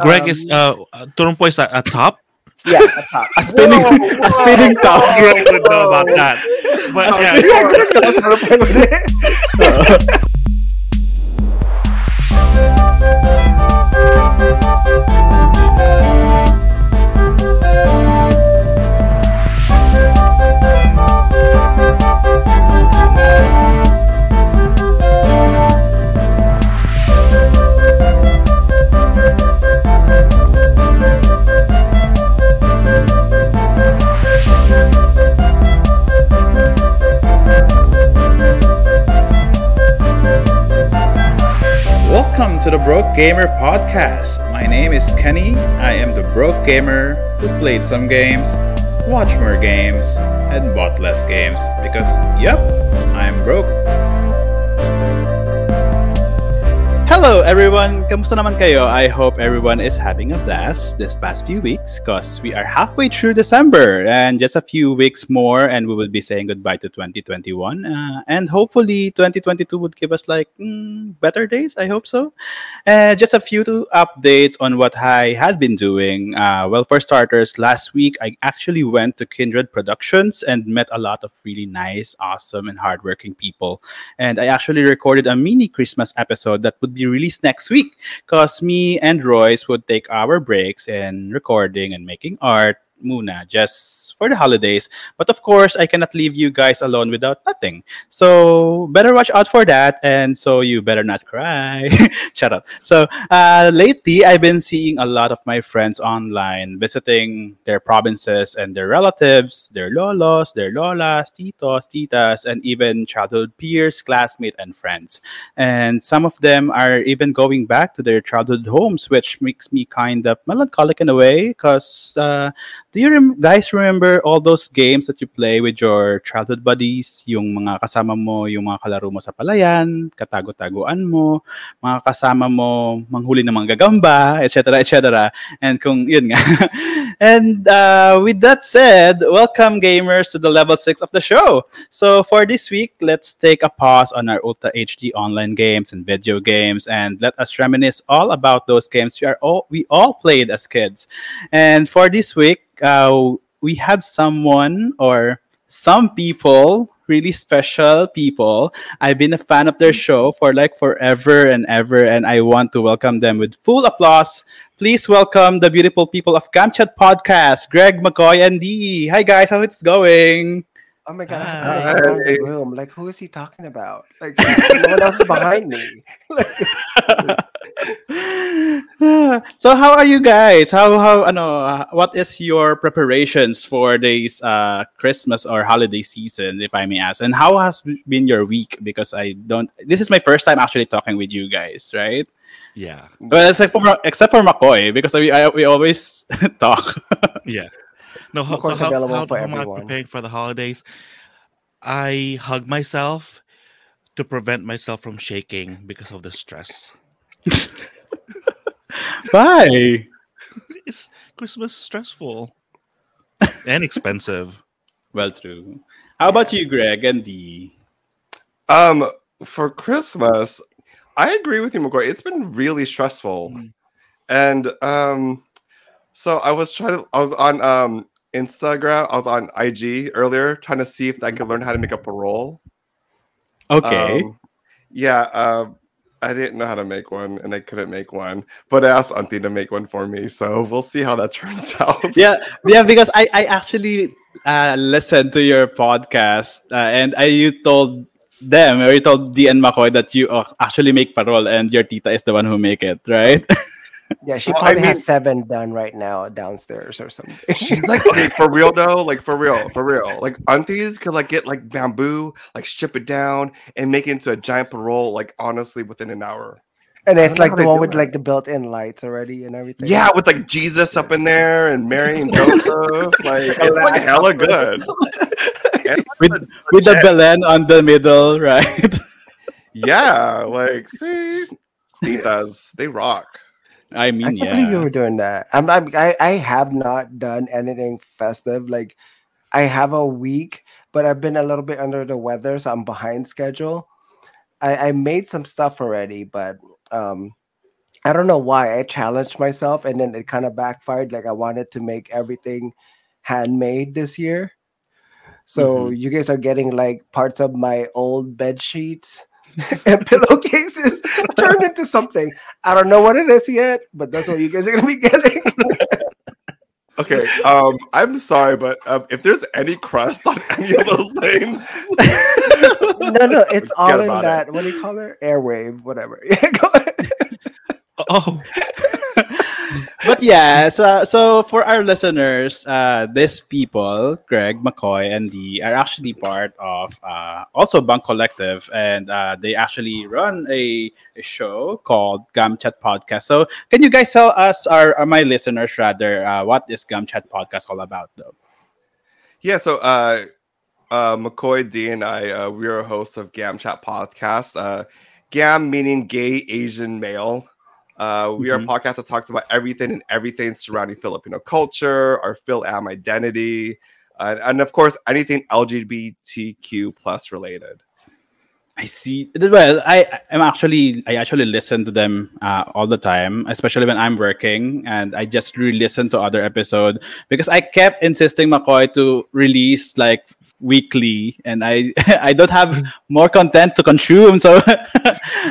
Greg Um, is uh, uh Turumpo is a, a top. Yeah, a top. A spinning, a spinning top. Greg would know about that. But yeah, to the Broke Gamer Podcast. My name is Kenny. I am the broke gamer who played some games, watched more games, and bought less games because, yep, I'm broke. Hello everyone! Kamusta naman kayo? I hope everyone is having a blast this past few weeks because we are halfway through December and just a few weeks more and we will be saying goodbye to 2021 uh, and hopefully 2022 would give us like mm, better days. I hope so. Uh, just a few updates on what I had been doing. Uh, well, for starters, last week I actually went to Kindred Productions and met a lot of really nice, awesome, and hardworking people. And I actually recorded a mini Christmas episode that would be released next week. Because me and Roice would take our breaks in recording and making art muna. Just for the holidays. But of course, I cannot leave you guys alone without nothing. So better watch out for that. And so you better not cry. Shut up. So uh, lately, I've been seeing a lot of my friends online visiting their provinces and their relatives, their lolos, their lolas, titos, titas, and even childhood peers, classmates, and friends. And some of them are even going back to their childhood homes, which makes me kind of melancholic in a way because uh, do you rem- guys remember all those games that you play with your childhood buddies? Yung mga kasama mo, yung mga kalaro mo sa palayan, katago-taguan mo, mga kasama mo manghuli ng mga gagamba, etc., etc. And kung yun nga. and uh, with that said, welcome gamers to the level 6 of the show. So for this week, let's take a pause on our Ultra HD online games and video games and let us reminisce all about those games we are all we all played as kids. And for this week, uh, we have someone or some people really special people. I've been a fan of their show for like forever and ever and i want to welcome them with full applause. Please welcome the beautiful people of Gam Chat podcast greg mccoy and dee. Hi guys. How it's going Oh my god, I have to Hi. look around the room. Like, who is he talking about? Like, no one else is behind me. so how are you guys how how ano uh, what is your preparations for this uh christmas or holiday season if i may ask and how has been your week because i don't this is my first time actually talking with you guys right yeah, well except for except for mccoy because we I, we always talk yeah. No, ho- course so how, available how, for how am I everyone. preparing for the holidays? I hug myself to prevent myself from shaking because of the stress. why It's Christmas stressful and expensive. well true how about you greg and the Um, for Christmas, I agree with you, McCoy. It's been really stressful, Mm. and um, so I was trying to. I was on um Instagram. I was on IG earlier, trying to see if I could learn how to make a parol. okay Um, yeah. Um, I didn't know how to make one, and I couldn't make one. But I asked Auntie to make one for me, so we'll see how that turns out. yeah yeah because i i actually uh listened to your podcast uh, and i you told them or you told D and McCoy that you uh, actually make parol and your tita is the one who make it right Yeah, she Well, I probably mean- has seven done right now downstairs or something. She's like, okay, for real though, like for real, for real. Like aunties could like get like bamboo, like strip it down and make it into a giant parol, like honestly within an hour. and it's like the one with it. like the built-in lights already and everything. Yeah, with like Jesus up in there and Mary and Joseph, like it's like hella good. And with with the legit. Belen on the middle right yeah, like see, titas, they rock. I mean, I can't believe you were doing that. I'm, I'm I, I have not done anything festive. Like I have a week, but I've been a little bit under the weather, so I'm behind schedule. I, I made some stuff already, but um I don't know why I challenged myself and then it kind of backfired. Like I wanted to make everything handmade this year. So you guys are getting like parts of my old bed sheets and pillowcases turned into something. I don't know what it is yet, but that's what you guys are gonna be getting. Okay, um, I'm sorry, but um, if there's any crust on any of those things, no, no, it's all in about that. What do you call it? Airwave, whatever. Yeah, go ahead. Oh, but yeah, so so for our listeners, uh, these people, Greg, McCoy, and Dee, are actually part of uh, also BUNK Collective, and uh, they actually run a, a show called Gam Chat Podcast. So, can you guys tell us, or, or my listeners rather, uh, what is Gam Chat Podcast all about, though? yeah. So, uh, uh, McCoy, D, and I, uh, we are hosts of Gam Chat Podcast. Uh, Gam meaning gay Asian male. Uh, we are a Mhm. podcast that talks about everything and everything surrounding Filipino culture, our Phil Am identity, uh, and of course anything LGBTQ plus related. I see. Well, I I'm actually I actually listen to them uh, all the time, especially when I'm working, and I just re-listen to other episode because I kept insisting McCoy to release like weekly, and I I don't have more content to consume, so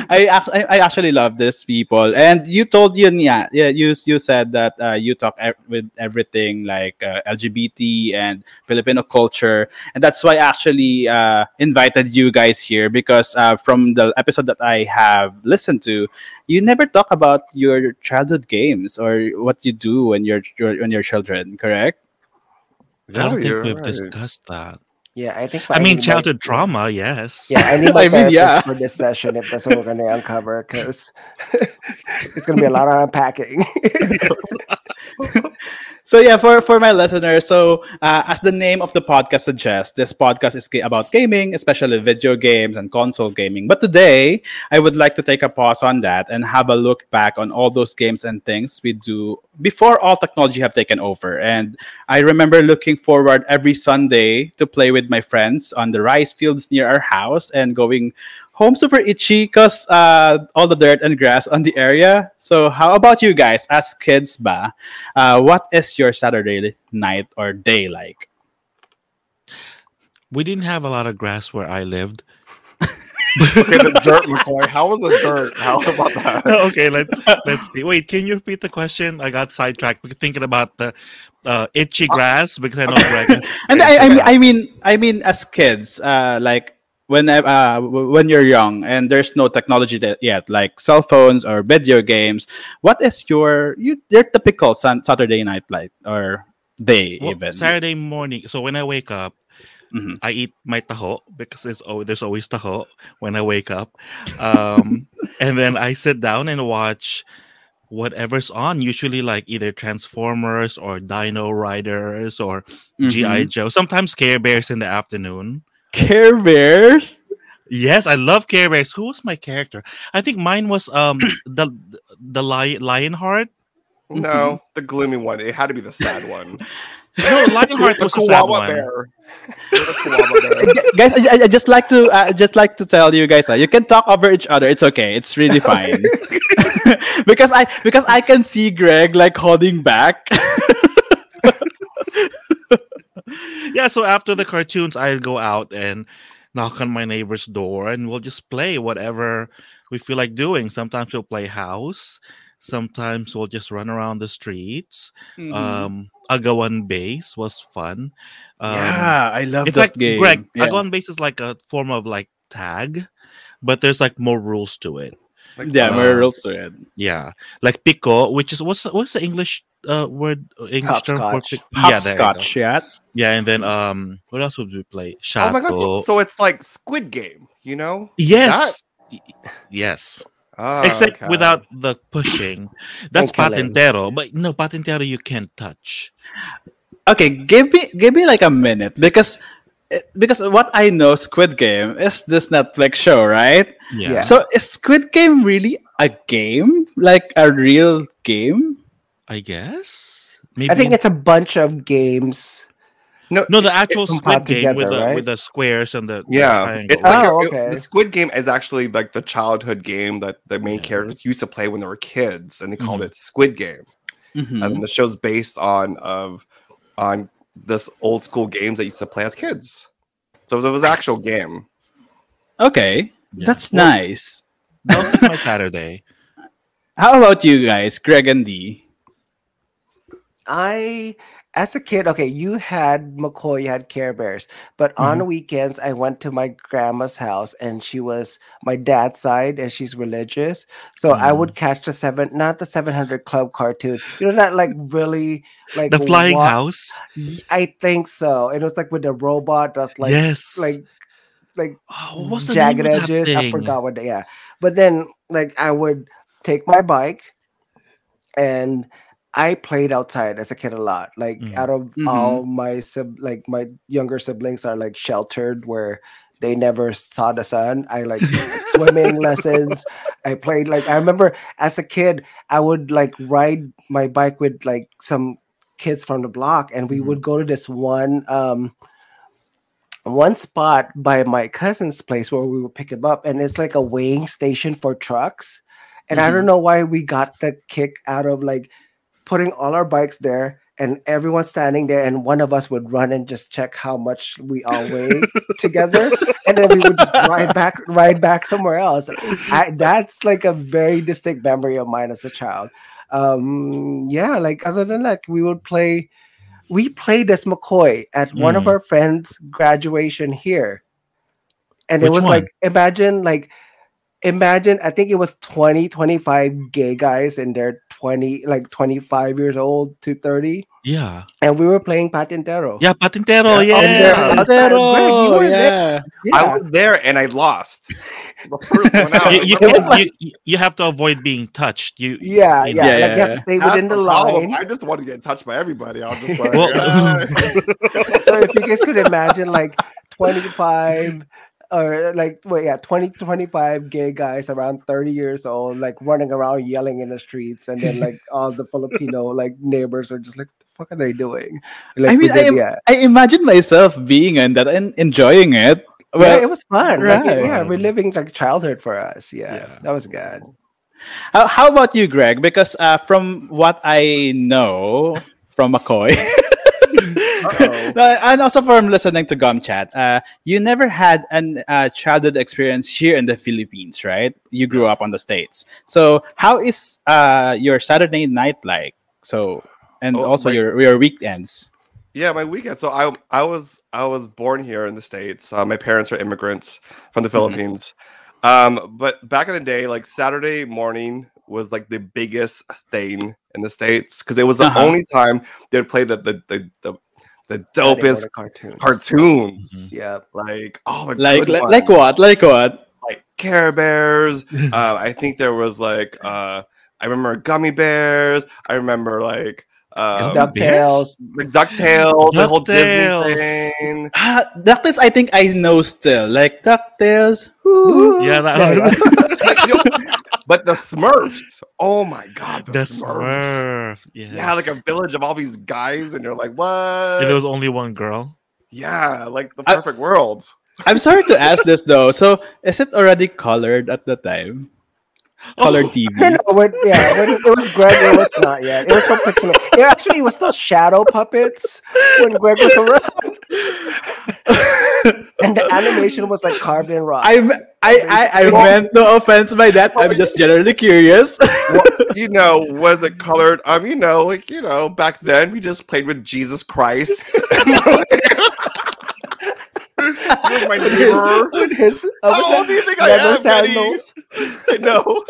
I, I I actually love these people. And you told you yeah yeah you you said that uh, you talk ev- with everything like uh, LGBT and Filipino culture and that's why I actually uh, invited you guys here because uh, from the episode that I have listened to, you never talk about your childhood games or what you do when you're, you're when you're children, correct? I don't think we've right. discussed that. Yeah, I think. I mean, need my- childhood trauma, yes. Yeah, I need my I mean, yeah. for this session if that's what we're gonna uncover because it's gonna be a lot of unpacking. So yeah, for for my listeners, so uh, as the name of the podcast suggests, this podcast is about gaming, especially video games and console gaming. But today, I would like to take a pause on that and have a look back on all those games and things we do before all technology have taken over. And I remember looking forward every Sunday to play with my friends on the rice fields near our house and going home super itchy because uh, all the dirt and grass on the area. So how about you guys as kids ba? Uh, what is your Saturday night or day like? We didn't have a lot of grass where I lived. Okay, the dirt, McCoy. How was the dirt? How about that? okay, let's let's see. Wait, can you repeat the question? I got sidetracked. We're thinking about the uh, itchy grass because I know Greg. And I, I, mean, I mean, I mean, as kids, uh, like when uh, when you're young and there's no technology that yet, like cell phones or video games. What is your you, your typical sun, Saturday night like or day Well, even? Saturday morning. So when I wake up, Mhm. I eat my taho because there's always, there's always taho when I wake up. Um, and then I sit down and watch whatever's on, usually like either Transformers or Dino Riders or G.I. Mhm. Joe, sometimes Care Bears in the afternoon. Care Bears. Yes, I love Care Bears. Who was my character? I think mine was um the the lion Lionheart. No, the gloomy one. It had to be the sad one. No, Lionheart the was the sad koala one. bear. You're the koala bear. guys, I, I- I just like to uh, just like to tell you guys, uh, you can talk over each other. It's okay. It's really fine. because I because I can see Greg like holding back. yeah, so after the cartoons, I'll go out and knock on my neighbor's door and we'll just play whatever we feel like doing. Sometimes we'll play house, sometimes we'll just run around the streets. Mm-hmm. Um, Agawan Base was fun. Um, yeah, I love it's that like game. Greg, yeah. Agawan Base is like a form of like tag, but there's like more rules to it. Like, yeah, uh, more rules to it. Yeah, like piko, which is what's what's the English uh word English term for Hopscotch. pic- Yeah, there. Hopscotch, yeah. Yeah, and then um, what else would we play? Oh my god! So, so it's like Squid Game, you know? yes, Y- yes. Ah, Except okay. without the pushing. That's And killing. patintero, but no patintero you can't touch. Okay, give me give me like a minute because because what I know Squid Game is this Netflix show, right? Yeah. Yeah. So is Squid Game really a game? Like a real game? I guess. Maybe I think it's a bunch of games No, No, the actual Squid pot Game with the right? with the squares and the the Yeah, triangles. it's like Oh, a- it- okay. the Squid Game is actually like the childhood game that the main Yeah. characters used to play when they were kids, and they called Mhm. it Squid Game. Mhm. And the show's based on of on this old school games that used to play as kids. So it was an actual game. Okay, Yeah. that's Well, nice. That was my Saturday. How about you guys, Greg and D? I, as a kid, okay, you had McCoy, you had Care Bears, but on mm-hmm. weekends I went to my grandma's house, and she was my dad's side, and she's religious, so I mm-hmm. would catch the seven, not the Seven Hundred Club cartoon, you know that like really like The flying wa- house. I think so. It was like with the robot that's like yes. like like oh, what was the jagged name of that edges. I forgot what. They, yeah, but then like I would take my bike, and I played outside as a kid a lot. Like Mhm. out of Mhm. all my sib, like my younger siblings are like sheltered where they never saw the sun. I like swimming lessons. I played like I remember as a kid I would like ride my bike with like some kids from the block and we Mhm. would go to this one um one spot by my cousin's place where we would pick him up and it's like a weighing station for trucks and i don't know why we got the kick out of like putting all our bikes there and everyone standing there and one of us would run and just check how much we all weigh together and then we would just ride back ride back somewhere else I, that's like a very distinct memory of mine as a child um yeah like other than that we would play we played as mccoy at one of Mm. our friends graduation here and it was one? like imagine like imagine i think it was 20 25 gay guys and they're 20 like 25 years old to 30 Yeah. and we were playing patintero Yeah, Patintero. Yeah, Yeah. oh, yeah. Patintero, you were there. yeah. I was there and I lost. The first one out. you, you, can't- like- you, you have to avoid being touched. You yeah you yeah, know. Yeah, like you have to stay That's within the problem. line I just want to get touched by everybody. I'm just like, Well- "Ah." so if you guys could imagine like 25 or like wait yeah 20 25 gay guys around 30 years old like running around yelling in the streets and then like all the filipino like neighbors are just like what the fuck are they doing like I mean, I, yeah I imagine myself being in that and enjoying it. Well, yeah, it was fun. Like, right. yeah, reliving like childhood for us. Yeah, Yeah. that was good. How, how about you, Greg? Because uh, from what I know from McCoy, and also from listening to Gam Chat, uh, you never had an uh, childhood experience here in the Philippines, right? You grew up on the states. So how is uh, your Saturday night like? So and Oh, also my- your your weekends. Yeah, my weekend. So I I was I was born here in the states. Uh, my parents are immigrants from the Philippines. Um, but back in the day, like Saturday morning was like the biggest thing in the states because it was the Uh-huh. only time they'd play the the the the, the Saturday dopest morning cartoon. cartoons. Yeah. Like all the Like good like, like what? Like what? like Care Bears. uh, I think there was like uh, I remember Gummy Bears. I remember like um, Gummy Ducktales. the Ducktales, the whole Disney thing. Ah, DuckTales, I think I know still. Like DuckTales. Ooh. Yeah, that Yeah, one. yeah. Like, you know, but the Smurfs. Oh my god, the, The Smurfs. Smurf. Yes. Yeah, like a village of all these guys, and you're like, what? And there was only one girl. yeah, like the I- perfect world. I'm sorry to ask this though. So is it already colored at the time? Colored oh. TV. No, no, when, yeah, when it was Greg, it was not yet. It was still pixel. It actually was still shadow puppets when Greg was around, and the animation was like carved in rock. I'm, I, I, I meant no offense by that. I'm just generally curious. Well, you know, was it colored? Um, you know, like you know, back then we just played with Jesus Christ. You're my neighbor. with his How old do you think I leather am, Betty? sandals. I know.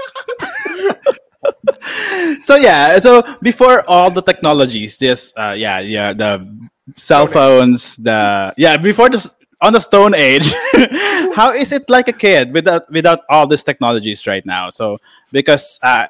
so yeah, so before all the technologies, this, uh, yeah, yeah, the cell phones, the yeah, before this on the Stone Age, how is it like a kid without without all these technologies right now? So because uh,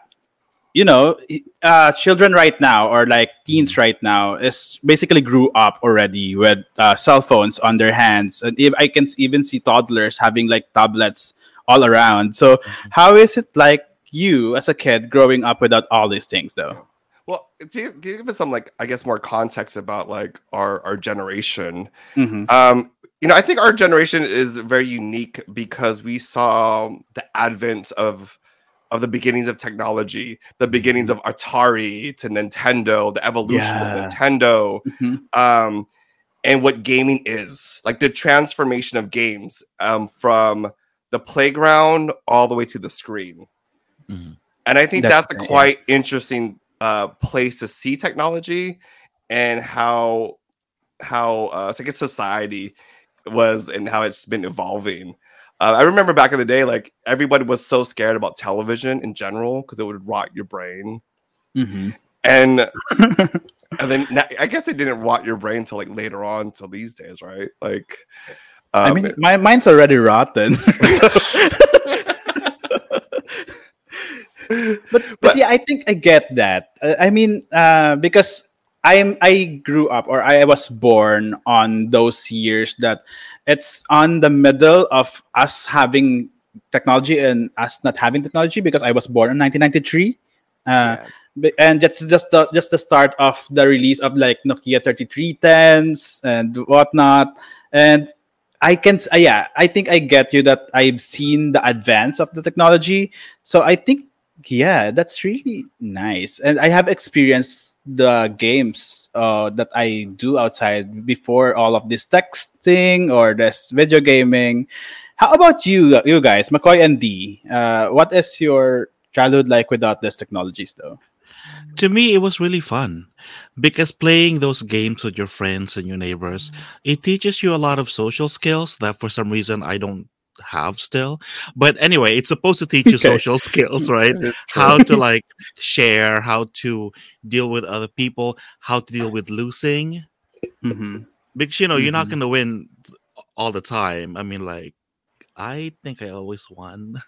you know, uh, children right now or like teens right now is basically grew up already with uh, cell phones on their hands, and if I can even see toddlers having like tablets all around. So how is it like you as a kid growing up without all these things though? Well, to, to give us some like I guess more context about like our our generation. Mhm. Um, you know, I think our generation is very unique because we saw the advent of of the beginnings of technology, the beginnings of Atari to Nintendo, the evolution Yeah. of Nintendo, Mhm. um, and what gaming is, like the transformation of games um, from the playground all the way to the screen. Mhm. And I think That's that's, a right, yeah. quite interesting uh, place to see technology and how how uh, so I guess society was and how it's been evolving. Uh, I remember back in the day, like everybody was so scared about television in general because it would rot your brain, Mhm. and and then I guess it didn't rot your brain until like later on, till these days, right? Like, I um, mean, my mine's already rotten. but, but yeah, I think I get that. Uh, I mean, uh, because I'm I grew up or I was born on those years that it's on the middle of us having technology and us not having technology because I was born in 1993. Uh, Yeah. And that's just the just the start of the release of like Nokia 3310s and whatnot. And I can uh, yeah, I think I get you that I've seen the advance of the technology. So I think yeah, that's really nice. And I have experienced the games uh, that I do outside before all of this texting or this video gaming. How about you, you guys, McCoy and D? Uh, what is your childhood like without these technologies, though? to me it was really fun because playing those games with your friends and your neighbors it teaches you a lot of social skills that for some reason i don't have still but anyway it's supposed to teach you Okay. social skills right how to like share how to deal with other people how to deal with losing Mm-hmm. because you know you're not Mhm. going to win all the time i mean like i think i always won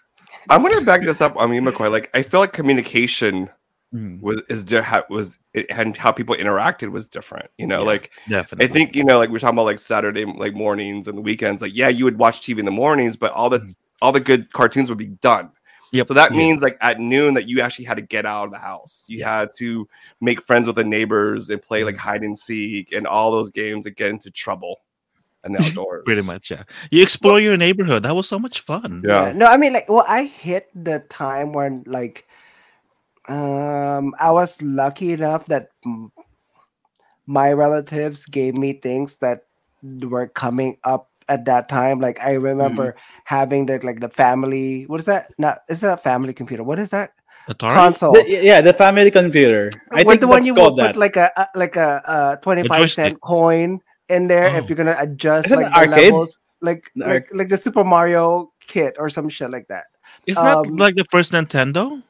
I'm gonna back this up on me, McCoy. Like, I feel like communication Mm, was is di- ha- was it, and how people interacted was different. You know, Yeah. like definitely I think you know, like we're talking about like Saturday like mornings and the weekends. Like, yeah, you would watch TV in the mornings, but all the Mhm. all the good cartoons would be done. Yep. So that Yeah. means like at noon that you actually had to get out of the house. You had to make friends with the neighbors and play like Mhm. hide and seek and all those games and get into trouble in the outdoors. pretty much yeah you explore your neighborhood that was so much fun Yeah. No, I mean like well, I hit the time when like um I was lucky enough that my relatives gave me things that were coming up at that time. Like I remember having the like the family what is that? Not is that a family computer? What is that? Atari? Console. The- yeah, the family computer. I With think the one that's you called would that. put like a, a like a, uh 25 joystick. cent coin in there Oh. if you're gonna adjust Is it like the arcade? levels like The like like the Super Mario kit or some shit like that. Isn't that Um, like the first Nintendo?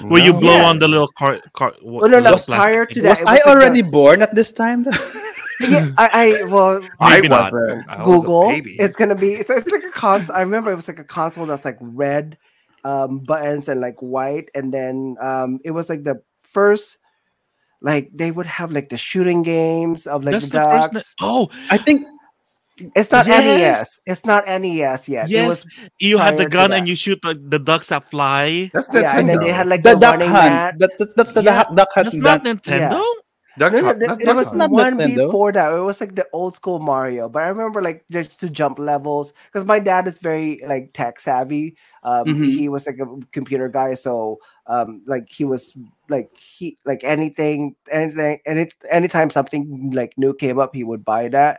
Where you blow Yeah. on the little car car Oh, no, no, little prior thing? to that, was it I was like the- already born at this time? yeah, I, I well I Maybe not. wasn't. I was a Google. baby. It's gonna be so it's like a console. I remember it was like a console that's like red um buttons and like white, and then um it was like the first like they would have like the shooting games of like That's the the first. ducks. Ni- oh, I think It's not Yes. NES. It's not NES yet. It Yes, was, you had the gun and you shoot the, the ducks that fly. That's Nintendo. yeah, and then they had like the the, duck running hunt. That, that, that's the Yeah, duck, duck hunt. That's not that- Nintendo. Duck No, no, Hunt- there, that's there was not one Nintendo. before that. It was like the old school Mario, but I remember like just to jump levels because my dad is very like tech savvy. Um, Mhm. He was like a computer guy, so um, like he was like he like anything, anything, any anytime something like new came up, he would buy that.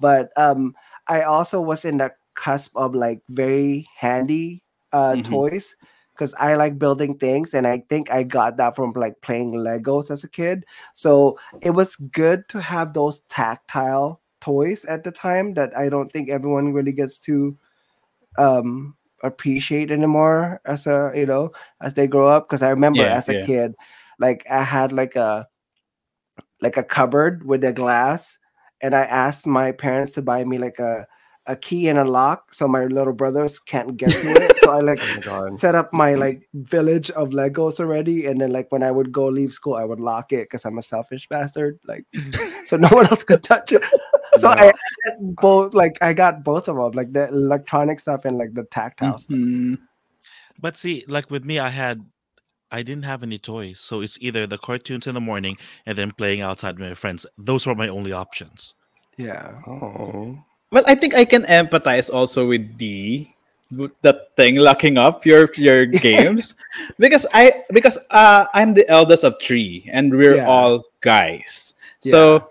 But um, I also was in the cusp of like very handy uh, Mhm. toys because I like building things, and I think I got that from like playing Legos as a kid. So it was good to have those tactile toys at the time that I don't think everyone really gets to um appreciate anymore as a you know as they grow up because I remember Yeah, as a yeah. kid like I had like a like a cupboard with a glass and I asked my parents to buy me like a a key and a lock so my little brothers can't get to it so I like Oh set up my like village of Legos already, and then like when I would go leave school, I would lock it because I'm a selfish bastard. Like, so no one else could touch it. So I both, like I got both of them, like the electronic stuff and like the tactile stuff. Mhm. But see, like with me, I had I didn't have any toys, so it's either the cartoons in the morning and then playing outside with my friends. Those were my only options. Yeah. Oh. Well, I think I can empathize also with the with that thing locking up your your games because I because uh I'm the eldest of three and we're Yeah. all guys. So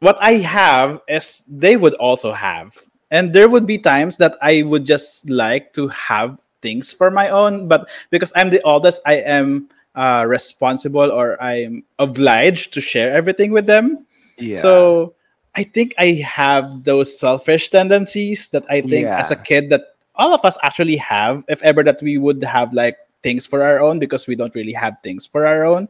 what I have is they would also have. And there would be times that I would just like to have things for my own, but because I'm the oldest, I am uh, responsible or I'm obliged to share everything with them. Yeah. So I think I have those selfish tendencies that I think as a kid that all of us actually have, if ever that we would have like things for our own because we don't really have things for our own.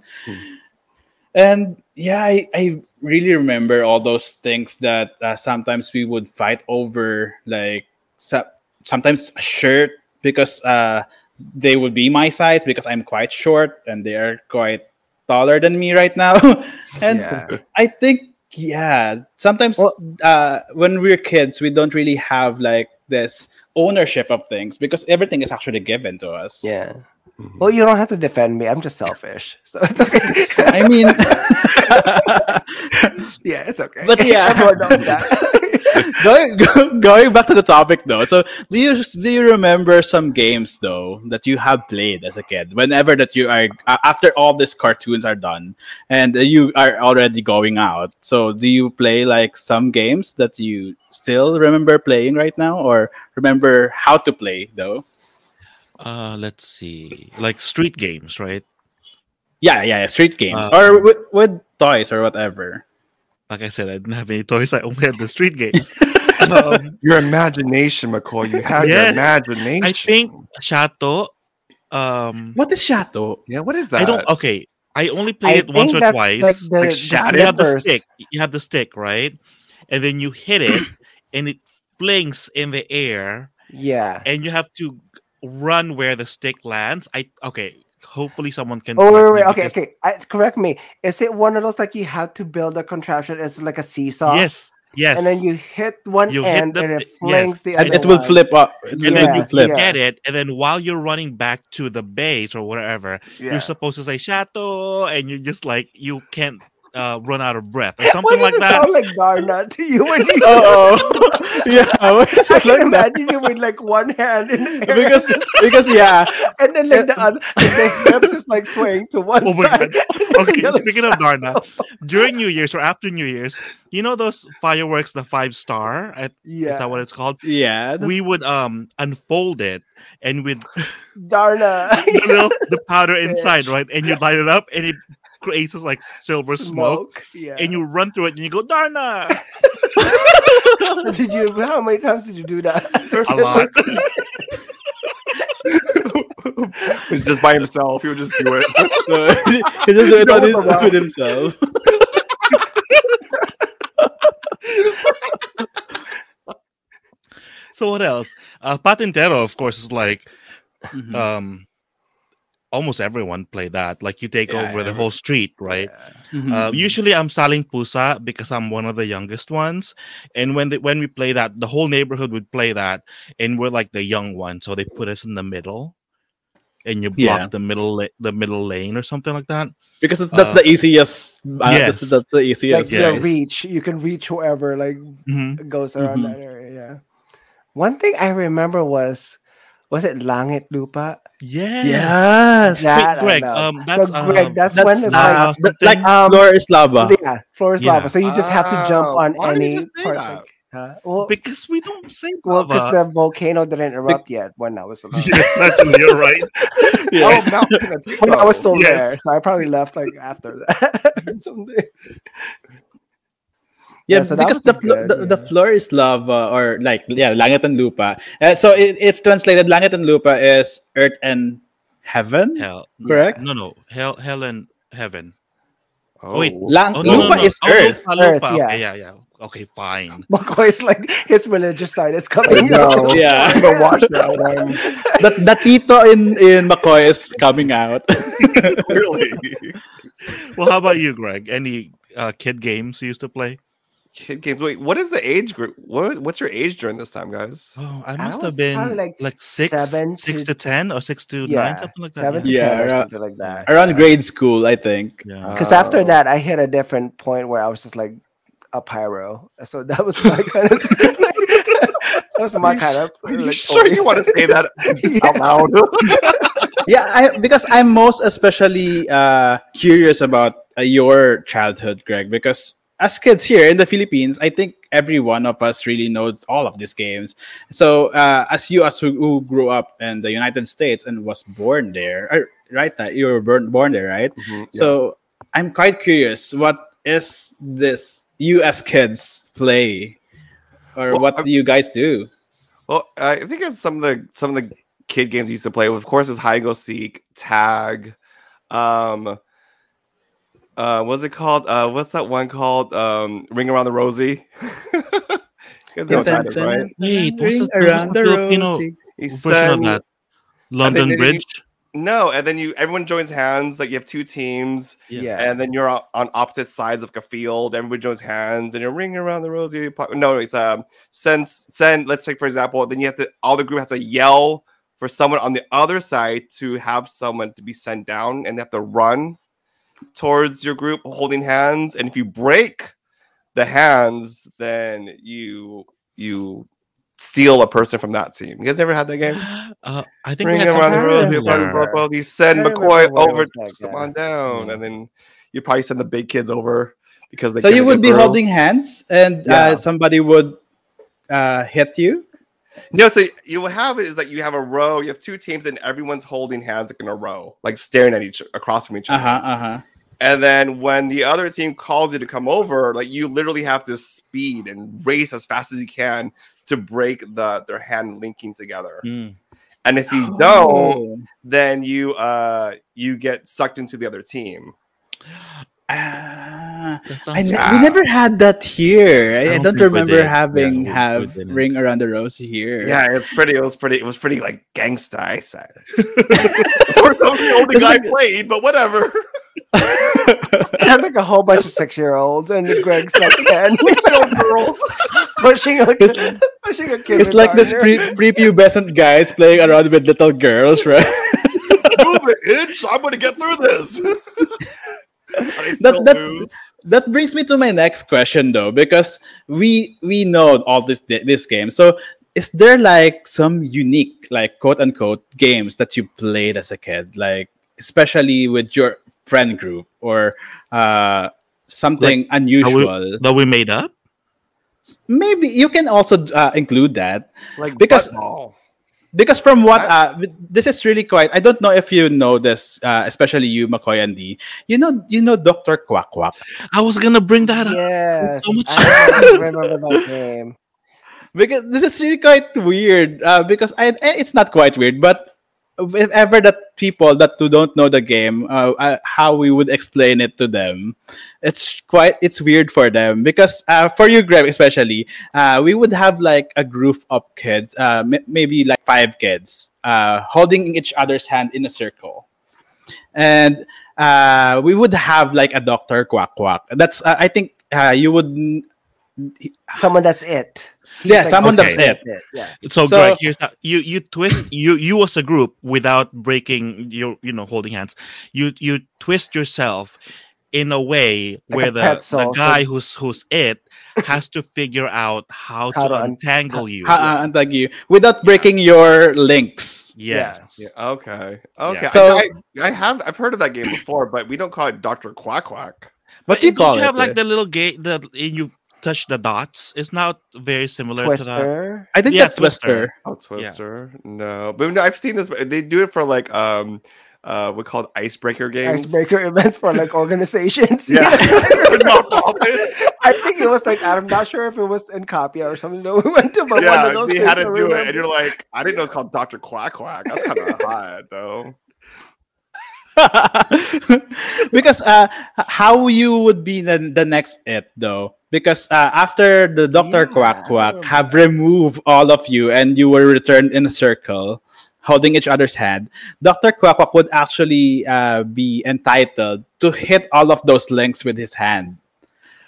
And yeah, I, I really remember all those things that uh, sometimes we would fight over, like so, sometimes a shirt because uh, they would be my size because I'm quite short and they are quite taller than me right now. and Yeah. I think yeah, sometimes Well- uh, when we're kids, we don't really have like this ownership of things because everything is actually given to us. Yeah. Well, you don't have to defend me. I'm just selfish, so it's okay. I mean, yeah, it's okay. But yeah. everyone knows that. going go- going back to the topic though. So do you do you remember some games though that you have played as a kid? Whenever that you are after all these cartoons are done and you are already going out. So do you play like some games that you still remember playing right now, or remember how to play though? Uh, let's see, like street games, right? Yeah, yeah, yeah, street games Uh, or with, with toys or whatever. Like I said, I didn't have any toys. I only had the street games. um, Your imagination, McCoy. You have Yes. your imagination. I think Shato. Um, What is Shato? Yeah, what is that? I don't. Okay, I only played I it once or that's twice. like the, like the you have the stick. You have the stick, right? And then you hit it, and it flings in the air, Yeah. and you have to run where the stick lands. I okay. Hopefully, someone can. Oh wait, correct wait, me okay, because- okay. I, correct me. Is it one of those like you have to build a contraption? It's like a seesaw. Yes, yes. And then you hit one You hit end the and it thi- yes, flings the And it will one. flip up. And will then you flip. yeah. get it, and then while you're running back to the base or whatever, Yeah. you're supposed to say "shato," and you're just like you can't uh, run out of breath or something did like it that. sound like Darna to you when you Oh, yeah. why is I it can like that? imagine you with like one hand in the air because because yeah, and then like the other the hips is like swaying to one Oh my side. Okay, You're like, speaking of Darna, during New Year's or after New Year's, you know those fireworks, the five star? I- Is yeah, that what it's called? yeah. We would um unfold it and with Darna. the, little, the powder inside, right? And you light it up and it creates this like silver smoke. Yeah. And you run through it and you go, Darna! So did you? How many times did you do that? A lot. He's just by himself. He would just do it. he just do it on No his, with himself. So what else? Uh Patintero, of course, is like Mhm. um almost everyone play that. Like you take Yeah, over the whole street, right? Mhm. Uh, usually I'm selling pusa because I'm one of the youngest ones, and when they, when we play that, the whole neighborhood would play that, and we're like the young one, so they put us in the middle, and you block Yeah. the middle la- the middle lane or something like that. because that's uh, the easiest. Uh, yes. that's, that's the like easiest. Yeah. the reach, you can reach whoever like Mhm. goes around Mhm. that area. Yeah. One thing I remember was was it Langit Lupa? Yes. Yes. That I Greg, um, that's, so Greg, um, that's, That's when it's uh, like like um, floor is lava. yeah, floor is Yeah. lava. So you just have to jump on why did you any part. Like, huh? well, because we don't say well, because the volcano didn't erupt yet when I was alive. yes, actually, you're right. Oh, Mount when I was still Yes. there, so I probably left like after that. Someday. Yeah, Yeah, so because the, a good, the the floor is lava or like yeah, langit and lupa. Uh, so i- if translated, langit and lupa is earth and heaven. Hell, Correct. no, no, hell, hell and heaven. Oh, wait. Lang- Oh, no, no, lupa no. is Oh, earth. Lupa, Lupa. Earth, yeah. Okay, yeah, yeah. Okay, fine. McCoy's like his religious side is coming out. Yeah. I'm gonna watch that one. the, the tito in in McCoy is coming out. Clearly. Well, how about you, Greg? Any uh, kid games you used to play? Kid games. Wait, what is the age group? What what's your age during this time, guys? Oh, I I must was have been like, like, six, seven six to- to ten or six to Yeah, nine, something like that. seven to Yeah, ten or around- something like that. Around grade school, I think. yeah. Because after Oh. that, I hit a different point where I was just like a pyro. So that was my kind of. that was my you kind of. Are you like, sure you want to say that Yeah. out loud? yeah, I, because I'm most especially uh, curious about uh, your childhood, Greg. Because as kids here in the Philippines, I think every one of us really knows all of these games. So, uh, as you, as who, grew up in the United States and was born there, uh, right? That you were born, born there, right? Mhm, yeah. So, I'm quite curious. What is this U.S. kids play, or Well, what do you guys do? Well, I think it's some of the some of the kid games we used to play. Of course, is hide and go seek, tag. Um, uh, what's it called? Uh, what's that one called? Um, Ring around the Rosie. you guys know what that is, right? Wait, what's Ring the- around the the Filipino rosy. You version of that? London then you- Bridge. no, and then you everyone joins hands. Like you have two teams, Yeah. and then you're on, on opposite sides of a field. Everybody joins hands, and you're ringing around the rosy. No, it's um send send. Let's take for example. Then you have to all the group has to yell for someone on the other side to have someone to be sent down, and they have to run towards your group holding hands. And if you break the hands, then you you steal a person from that team. You guys never had that game? Uh, I think we Ring had around the something road, rosy, similar. Barbara. blah, You send I remember McCoy over like, to come on down, Yeah. and then you probably send the big kids over because they So you would be through. holding hands, and Yeah. uh, somebody would uh, hit you. No, so you will have it is that you have a row. You have two teams, and everyone's holding hands like in a row, like staring at each across from each Uh other. huh. Uh huh. And then when the other team calls you to come over, like you literally have to speed and race as fast as you can to break the their hand linking together. Mm. And if you Oh. don't, then you uh you get sucked into the other team. Ah, I ne- we never had that here. I, I I don't don't, remember having Yeah, we- we have ring around the rose here. Yeah, it's pretty. It was pretty. It was pretty like gangsta. I said. of course, I was the only guy like- played, but whatever. I had like a whole bunch of six year olds and Greg's like ten girls pushing a It's- kid, pushing a kid. it's like this pre prepubescent guys playing around with little girls, right? Move it, itch. I'm gonna get through this. I That- still that- lose. That brings me to my next question though because we we know all this this game so is there like some unique like quote unquote games that you played as a kid like especially with your friend group or uh something unusual that we made up. maybe you can also uh, include that Like because- buttball. Because from what uh this is really quite i don't know if you know this uh, especially you mccoy and d you know you know dr quack quack I was gonna bring that up. Yes, So much- I remember that game. because this is really quite weird uh, because I, eh, it's not quite weird but if ever that people that don't know the game uh, uh, how we would explain it to them it's quite it's weird for them because uh, for you greg especially uh, we would have like a group of kids uh, m- maybe like five kids uh, holding each other's hand in a circle and we would have like a doctor quack quack that's i think you would Someone that's it. Yeah, like, someone that's okay, it. Yeah. So, So- Greg, here's that. You you twist you you as a group without breaking your you know holding hands. You you twist yourself in a way Like where a the, pretzel, the so- guy who's who's it has to figure out how, How to, to un- untangle you. Ha- uh, unplug you without breaking your links. yes. Yeah, okay. Okay. Yeah. So- I, I, I have I've heard of that game before, but we don't call it Doctor Quack Quack. What do you Don't you it? have like eh? the little gate that you touch the dots? It's not very similar to that. Twister. I think Yeah, that's Twister. Twister. Oh, Twister. No, but no, I've seen this. They do it for like um uh we call it icebreaker games. Icebreaker events for like organizations. Yeah. I think it was like I'm not sure if it was in Capia or something that we went to, but one yeah, of those they had to I do it, and you're like, I didn't know it's called Doctor Quack Quack. That's kind of hot, though. because uh, how you would be the, the next it though? Because uh, after the doctor Yeah, quack quack have removed all of you and you were returned in a circle holding each other's hand dr quack quack would actually uh, be entitled to hit all of those links with his hand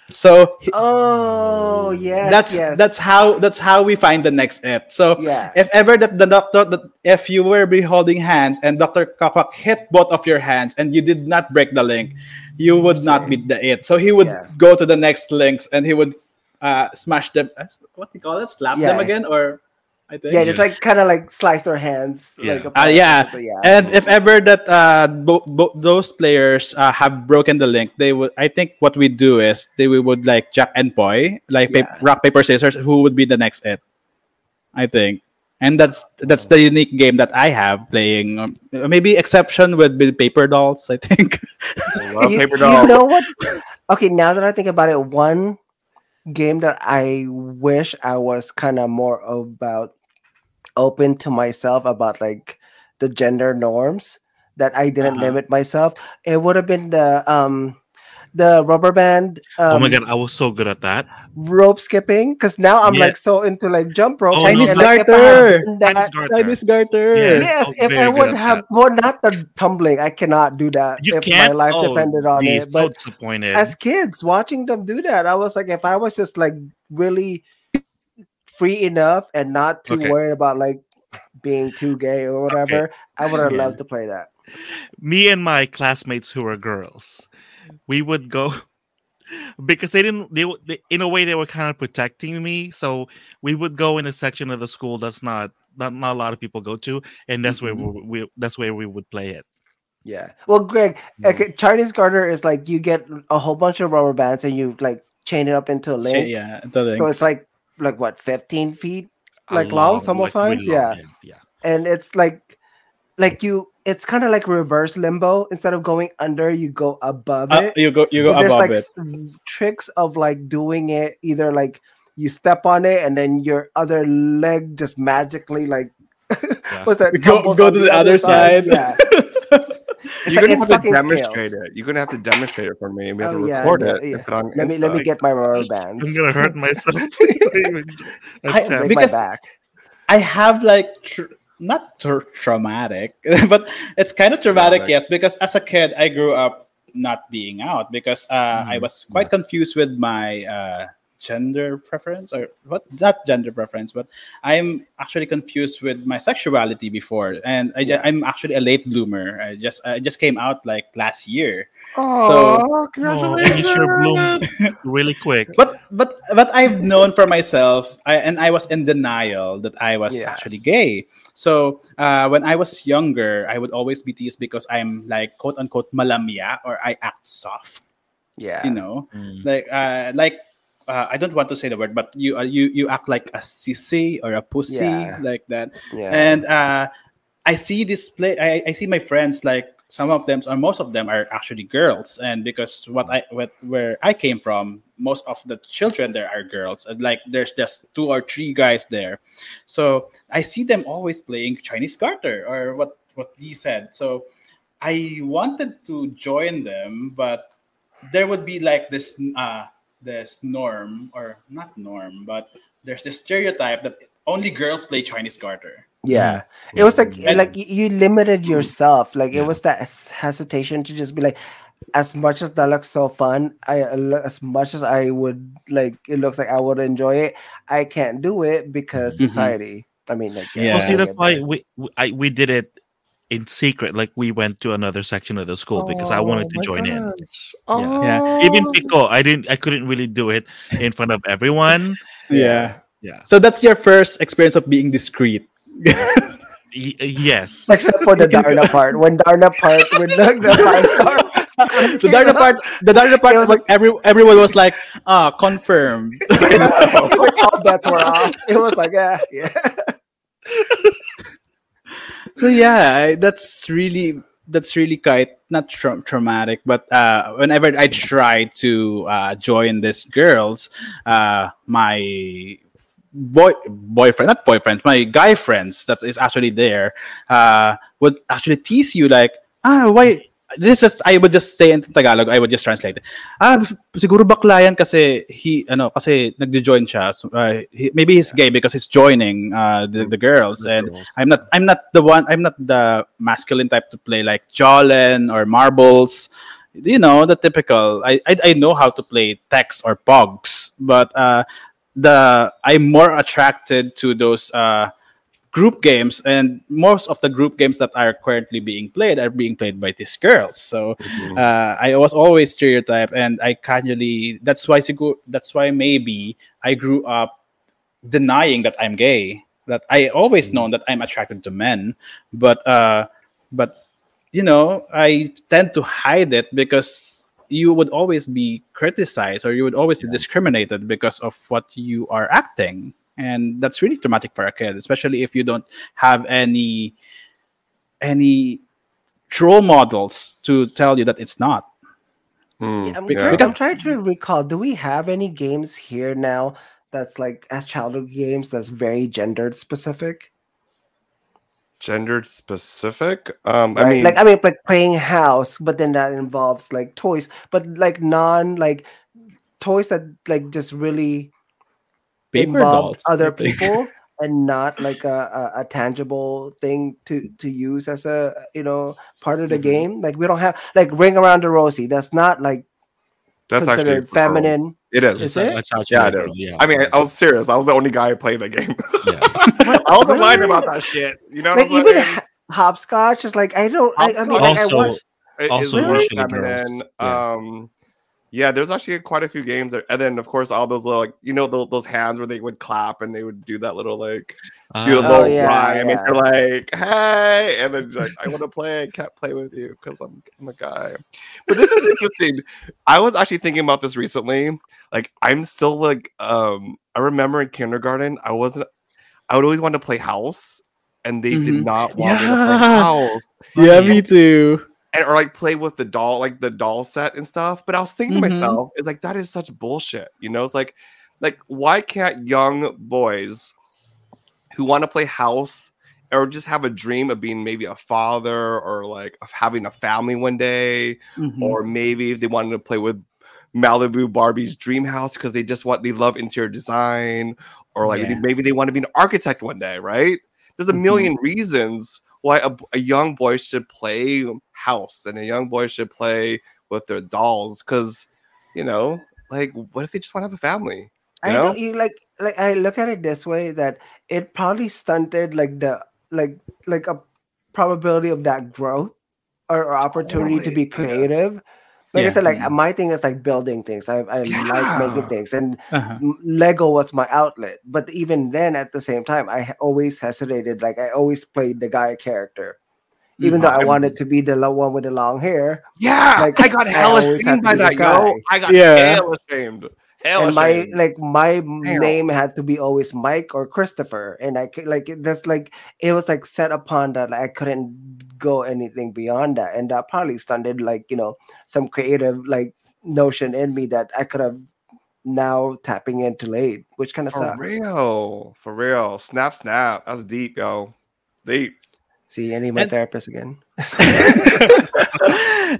So Oh yes, that's yes. that's how that's how we find the next it. So yeah. if ever that the doctor that if you were be holding hands and Dr. Kakwak hit both of your hands and you did not break the link, you would not beat the it. So he would Yeah. go to the next links and he would uh smash them uh, what do you call it? Slap Yeah, them again or I think Yeah, just like kind of like slice their hands. Yeah. Like a Uh, yeah. but yeah. And if ever that uh, bo- bo- those players uh, have broken the link, they would. I think what we do is they we would like Jack en Poy, like pa- rock paper scissors. Who would be the next it? I think, and that's that's the unique game that I have playing. Um, maybe exception would be paper dolls. I think. I love you, paper you dolls. know what? Okay, now that I think about it, one game that I wish I was kind of more about open to myself about like the gender norms that I didn't Uh-huh. limit myself. It would have been the um the rubber band um, oh my god, I was so good at that. rope skipping because now I'm Yeah. like so into like jump rope. Oh, Chinese no, like, if I garter! had done that- Chinese garter. Chinese garter. Yeah. Yes, I was if I would at have, well, not the tumbling. I cannot do that You if can't. my life oh, depended on be it. so But disappointed. as kids, watching them do that, I was like, if I was just like really free enough and not too Okay. worried about like being too gay or whatever, I would have Yeah. loved to play that. me and my classmates who were girls, we would go because they didn't. They, they in a way they were kind of protecting me. So we would go in a section of the school that's not not, not a lot of people go to, and that's where we, mm-hmm. we that's where we would play it. Yeah. Well, Greg, mm. okay, Chinese garter is like you get a whole bunch of rubber bands and you like chain it up into a link. yeah. The So it's like like what, 15 feet? Like long, like, really sometimes, long, yeah. yeah. and it's like like you it's kind of like reverse limbo instead of going under you go above Uh, it you go you go But there's above like it. tricks of like doing it either like you step on it and then your other leg just magically like what's that Go- go to the other side. yeah It's You're gonna have to demonstrate scales. it. You're gonna have to demonstrate it for me. We have Oh, to record yeah, it. yeah. it on let me let me get my rubber bands I'm gonna hurt myself. I- That's terrible. break because- my back I have like tr- not tr- traumatic, but it's kind of traumatic, Traumatic. yes. Because as a kid, I grew up not being out because uh, I Mhm. was quite confused with my uh, gender preference or what? Not gender preference, but I'm actually confused with my sexuality before, and I, Yeah. am actually a late bloomer. I just I just came out like last year. Oh, Oh, congratulations! and you sure bloom really quick. but but but I've known for myself, I, and I was in denial that I was Yeah. actually gay. So uh, when I was younger, I would always be teased because I'm like quote unquote malamya or I act soft. yeah You know, Mm. like uh, like uh, I don't want to say the word, but you uh, you you act like a sissy or a pussy Yeah. like that. yeah And uh, I see this play. I, I see my friends like some of them or most of them are actually girls, and because what I what, where I came from, most of the children there are girls, and like there's just two or three guys there. So I see them always playing Chinese garter or what what he said. So I wanted to join them, but there would be like this uh this norm or not norm, but there's this stereotype that only girls play Chinese garter. Yeah, it was like And- like you limited yourself. Like it was that hesitation to just be like, as much as that looks so fun, I as much as I would like, it looks like I would enjoy it. I can't do it because Mhm. society. I mean, like Yeah. Well, see, that's why we we, I, we did it in secret. Like we went to another section of the school because I wanted to Oh my join in. gosh. Yeah. Oh, Even piko, I didn't. I couldn't really do it in front of everyone. Yeah. Yeah. So that's your first experience of being discreet. Y- yes. Except for the Darna part, when Darna part with the, the five star. the Darna part, the Darna part, It was was every everyone was like, ah, confirmed. all bets were off. It was like, yeah, yeah. So yeah, I- that's really that's really quite not tra- traumatic, but uh, whenever I try to uh, join these girls, uh, my boy boyfriend, not boyfriend, my guy friends that is actually there, uh, would actually tease you like, ah, why? This is I would just say in Tagalog, I would just translate it. Ah, siguro bakla yan kasi he ano kasi nagjo-join siya. So, uh, he- maybe he's gay because he's joining uh, the, the girls and I'm not I'm not the one I'm not the masculine type to play like Jollen or marbles. you know the typical. I I, I know how to play teks or pogs, but uh, the I'm more attracted to those uh, group games, and most of the group games that are currently being played are being played by these girls. So Mhm. uh, I was always stereotyped, and I can't really. That's why That's why maybe I grew up denying that I'm gay. That I always known that I'm attracted to men, but uh, but you know I tend to hide it because you would always be criticized or you would always be discriminated because of what you are acting and that's really traumatic for a kid especially if you don't have any any role models to tell you that it's not Hmm, I'm, yeah. I'm trying to recall. Do we have any games here now that's like as childhood games that's very gendered specific? gendered specific. Um, I mean, like I mean, like playing house, but then that involves like toys, but like non like toys that like just really paper involve dolls other people and not like a, a, a tangible thing to to use as a you know part of the Mhm. game. Like we don't have like ring around the rosy. That's not like that's actually considered girls. feminine. It is. Is it? Yeah, actually it girl, is. yeah. I mean, I was serious. I was the only guy playing the game. yeah. I wasn't lying about that shit. You know like what I'm even saying? hopscotch is like I don't. I, I mean, like I Also- watch. It is also more usually feminine. girls. Yeah. Um, yeah, there's actually quite a few games, there. and then of course all those little, like you know, those, those hands where they would clap and they would do that little like do a Ah, little Oh, yeah, rhyme, and you're like, hey, and then like, I want to play, I can't play with you because I'm I'm a guy. But this is interesting. I was actually thinking about this recently. Like, I'm still like, um, I remember in kindergarten, I wasn't. I would always want to play house, and they did Mhm. not want me to play house yeah me too and or like play with the doll, like the doll set and stuff. But I was thinking Mhm. to myself, it's like that is such bullshit. You know, it's like, like why can't young boys who want to play house or just have a dream of being maybe a father or like of having a family one day, Mhm. or maybe if they wanted to play with Malibu Barbie's dream house because they just want they love interior design, or like Yeah. maybe they want to be an architect one day, right? There's a Mhm. million reasons why a, a young boy should play house and a young boy should play with their dolls because you know like what if they just want to have a family I you know know? you like like I look at it this way that it probably stunted like the like like a probability of that growth or, or opportunity to Totally, be yeah. creative. Like I said, like Mhm. my thing is like building things. I, I like making things, and Uh-huh. Lego was my outlet. But even then, at the same time, I always hesitated. Like I always played the guy character, even though I wanted to be the lo- one with the long hair. yeah Like, i got I hella shamed by that the guy. yo i got Yeah. hella shamed hella and my shamed. like my Damn. name had to be always Mike or Christopher, and I could like it- that's like it was like set upon that like, I couldn't go anything beyond that, and that probably stunted like you know some creative like notion in me that I could have now tapping into late, which kind of for real for real snap snap that's deep yo deep See, I need my And- therapist again.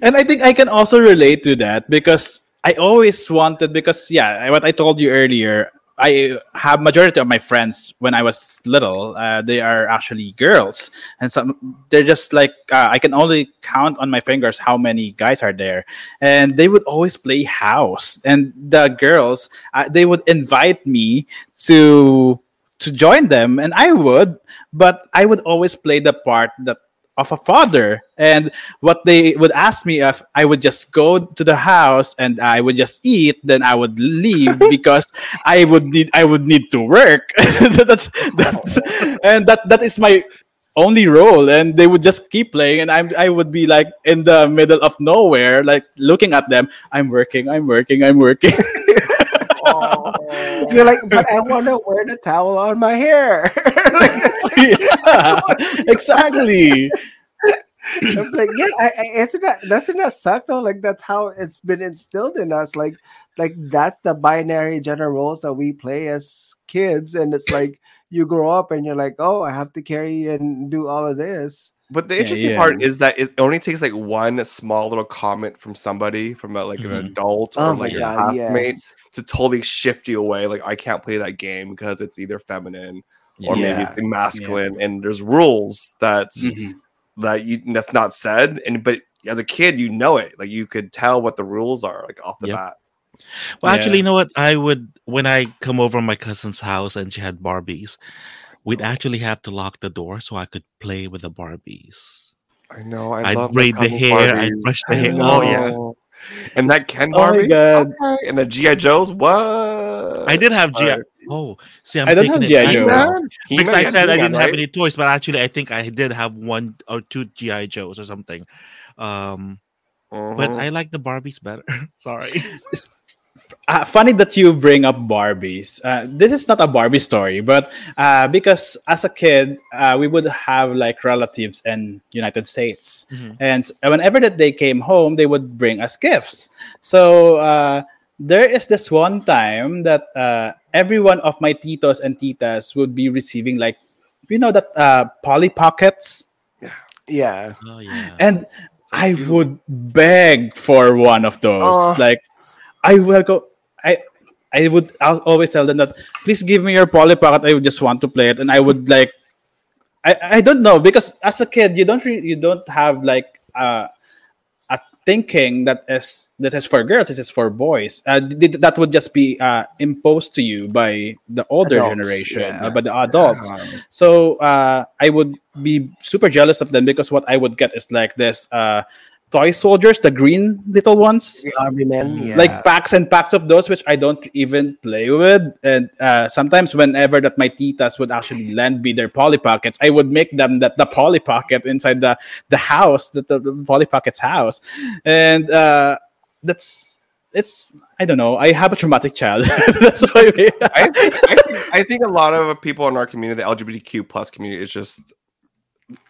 and I think I can also relate to that because I always wanted because yeah, what I told you earlier, I have majority of my friends when I was little, uh, they are actually girls, and some they're just like uh, I can only count on my fingers how many guys are there, and they would always play house, and the girls uh, they would invite me to to join them, and I would, but I would always play the part that of a father. And what they would ask me if i would just go to the house and i would just eat then i would leave because i would need i would need to work. That's, that's and that that is my only role and they would just keep playing and i'm i would be like in the middle of nowhere like looking at them. I'm working i'm working i'm working You're like, but I want to wear the towel on my hair. yeah, exactly I'm like, yeah, I, I, isn't that doesn't that suck though? Like that's how it's been instilled in us. Like, like that's the binary gender roles that we play as kids, and it's like you grow up and you're like, oh, I have to carry and do all of this. But the interesting yeah. part is that it only takes like one small little comment from somebody, from a, like Mhm. an adult or Oh like my a god, classmate, yes. To totally shift you away. Like I can't play that game because it's either feminine or maybe Yeah. it's masculine, and there's rules that Mhm. that you that's not said, and but as a kid, you know it. Like you could tell what the rules are, like off the Yep. bat. Well, actually, you know what? I would when I come over my cousin's house and she had Barbies, we'd actually have to lock the door so I could play with the Barbies. I know. I I'd love braid the cousin's hair, I'd brush the I hair. Oh yeah, know. And that Ken Oh my Barbie, God. okay. and the GI Joes. What? I did have GI. Alright. Oh, see, I'm I don't have G.I. Joes. Because I said I didn't have any toys, but actually, I think I did have one or two GI Joes or something. Um, but Mhm. I like the Barbies better. Sorry. Uh, funny that you bring up Barbies. Uh, this is not a Barbie story, but uh, because as a kid, uh, we would have like relatives in United States, Mhm. and whenever that they came home, they would bring us gifts. So uh, there is this one time that uh, every one of my titos and titas would be receiving like, you know, that uh, Polly Pockets, Yeah. Oh yeah. and So I cute. would beg for one of those. Oh. Like, I go. I I would. I'll always tell them that please give me your Polly Pocket. I would just want to play it, and I would like. I I don't know because as a kid you don't re- you don't have like uh, a thinking that is that is for girls. This is for boys. Uh, th- that would just be uh, imposed to you by the older Adults, generation, yeah. uh, by the adults. Um, So uh, I would be super jealous of them because what I would get is like this uh, toy soldiers, the green little ones, Army men. Yeah. like packs and packs of those, which I don't even play with. And uh, sometimes whenever that my titas would actually lend me their Polly Pockets, I would make them that the Polly Pocket inside the the house, the, the, the Polly Pockets house, and uh, that's it's. I don't know. I have a traumatic child. That's why. We, I think, I think I think a lot of people in our community, the LGBTQ plus community, is just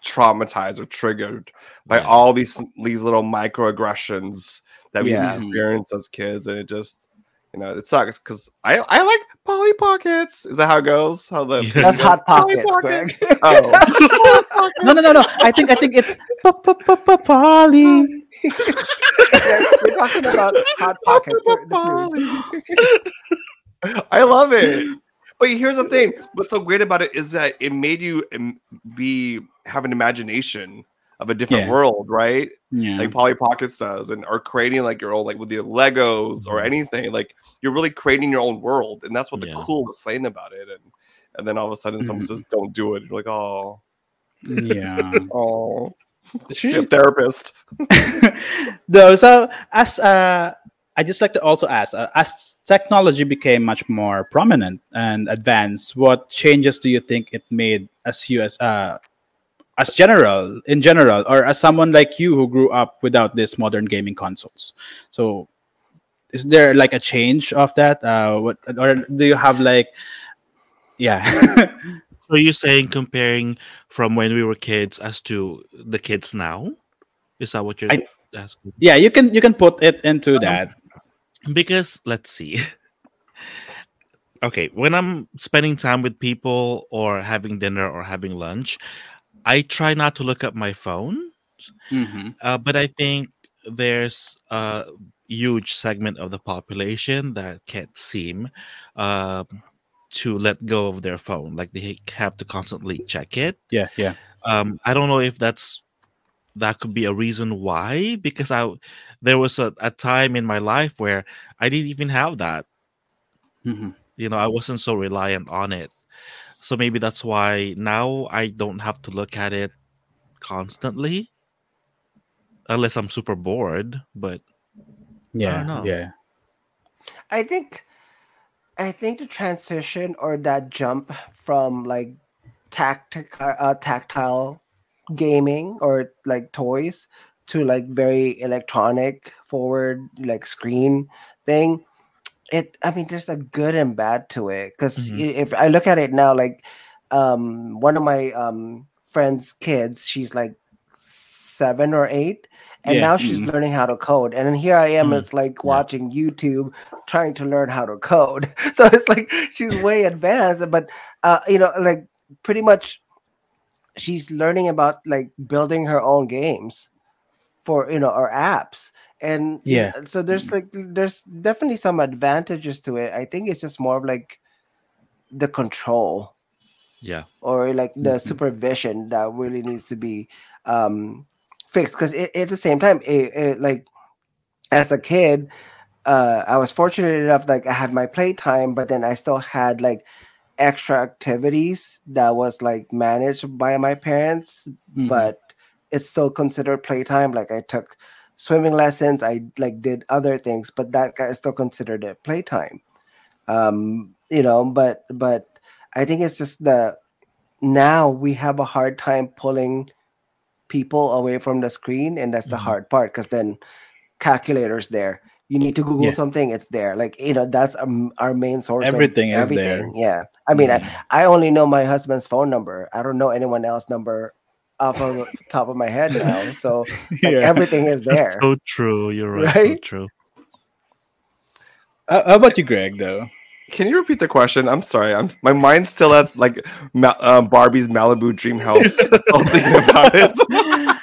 traumatized or triggered by Yeah. all these these little microaggressions that we Yeah. experience as kids, and it just you know it sucks because I I like Polly Pockets. Is that how it goes? How the Yeah. That's hot Polly pockets, Pockets. Greg. Oh, no, no, no, no. I think I think it's Polly. We're talking about hot pockets. the- the. I love it. But here's the thing: what's so great about it is that it made you um, be have an imagination of a different Yeah. world, right? Yeah. Like Polly Pockets does, and or creating like your own, like with the Legos or Mhm. anything. Like you're really creating your own world, and that's what the Yeah. coolest thing about it. And and then all of a sudden, someone Mhm. says, "Don't do it." You're like, "Oh, yeah. oh." She's a therapist. no, so as uh, I just like to also ask, uh, as technology became much more prominent and advanced, what changes do you think it made as you as uh, as general in general, or as someone like you who grew up without these modern gaming consoles? So, is there like a change of that? Uh, what or do you have like, yeah, So you're saying comparing from when we were kids as to the kids now? Is that what you're I- asking? yeah? You can you can put it into that. Because let's see. okay, when I'm spending time with people or having dinner or having lunch, I try not to look at my phone. Mhm. Uh, but I think there's a huge segment of the population that can't seem um, to let go of their phone. Like they have to constantly check it. Yeah, yeah. Um, I don't know if that's that could be a reason why. Because I there was a, a time in my life where I didn't even have that. Mhm. You know, I wasn't so reliant on it. So maybe that's why now I don't have to look at it constantly. Unless I'm super bored, but Yeah, know. yeah. I think I think the transition or that jump from like tactical uh, tactile gaming or like toys to like very electronic forward like screen thing it i mean there's a good and bad to it because Mhm. if i look at it now like um one of my um friends kids she's like seven or eight and Yeah, now she's mhm. learning how to code and then here i am Mhm. it's like Yeah. watching youtube trying to learn how to code so it's like she's way advanced but uh you know like pretty much she's learning about like building her own games for you know or apps and Yeah. so there's like there's definitely some advantages to it i think it's just more of like the control yeah. or like the Mhm. supervision that really needs to be um fixed because at the same time, it, it, like as a kid, uh, I was fortunate enough like I had my playtime, but then I still had like extra activities that was like managed by my parents, Mhm. but it's still considered playtime. Like I took swimming lessons, I like did other things, but that guy is still considered it playtime. Um, you know, but but I think it's just the now we have a hard time pulling people away from the screen, and that's the Mhm. hard part because then calculators there. You need to Google Yeah. something, it's there. Like you know, that's um, our main source. of Everything is there. Yeah, I mean, Mhm. I, I only know my husband's phone number. I don't know anyone else's number off of the top of my head now. So like, Yeah. everything is there. So true. You're right. So true. Uh, how about you, Greg? Though. Can you repeat the question? I'm sorry. I'm my mind's still at like Ma- uh, Barbie's Malibu dream house. I'm thinking about it.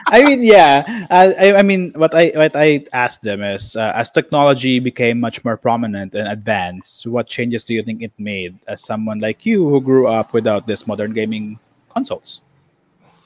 I mean, yeah. Uh, I, I mean, what I what I asked them is, uh, as technology became much more prominent and advanced, what changes do you think it made as someone like you who grew up without this modern gaming consoles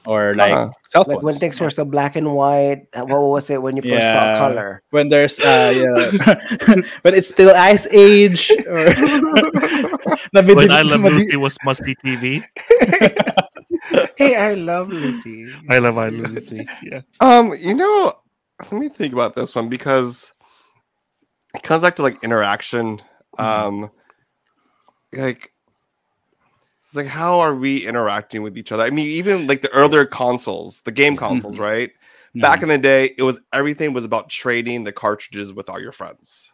or like Huh. cell Like when things were so black and white. uh, What was it when you first Yeah. saw color? when there's uh, yeah, when it's still ice age or When I Love madi- Lucy was musty TV. hey, I love Lucy. I love I Love Lucy. Yeah. Um, you know, let me think about this one because it comes back to like interaction. Um, like it's like how are we interacting with each other? I mean, even like the earlier consoles, the game consoles, right? Back in the day, it was everything was about trading the cartridges with all your friends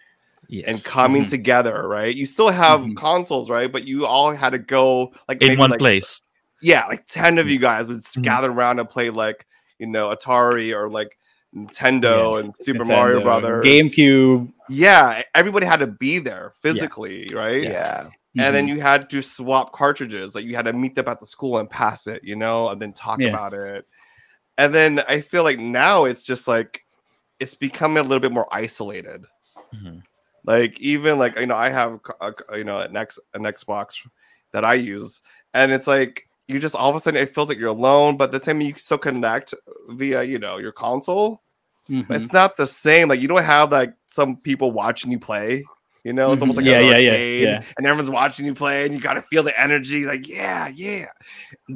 Yes. and coming Mhm. together, right? You still have Mhm. consoles, right? But you all had to go like in one like, place. yeah, like 10 of you guys would Mhm. gather around and play like, you know, Atari or like Nintendo and Super Nintendo, Mario Brothers. GameCube. Yeah, everybody had to be there physically, right? Yeah. And then Mhm. you had to swap cartridges. Like you had to meet them at the school and pass it, you know, and then talk Yeah. about it. And then I feel like now it's just like it's becoming a little bit more isolated. Mhm. Like even like you know, I have a, you know an X an Xbox that I use, and it's like you just all of a sudden it feels like you're alone, but the same you can still connect via you know your console. Mhm. It's not the same. Like you don't have like some people watching you play. You know, it's almost like Yeah, an yeah, yeah, arcade, yeah. and everyone's watching you play, and you got to feel the energy. Like yeah, yeah.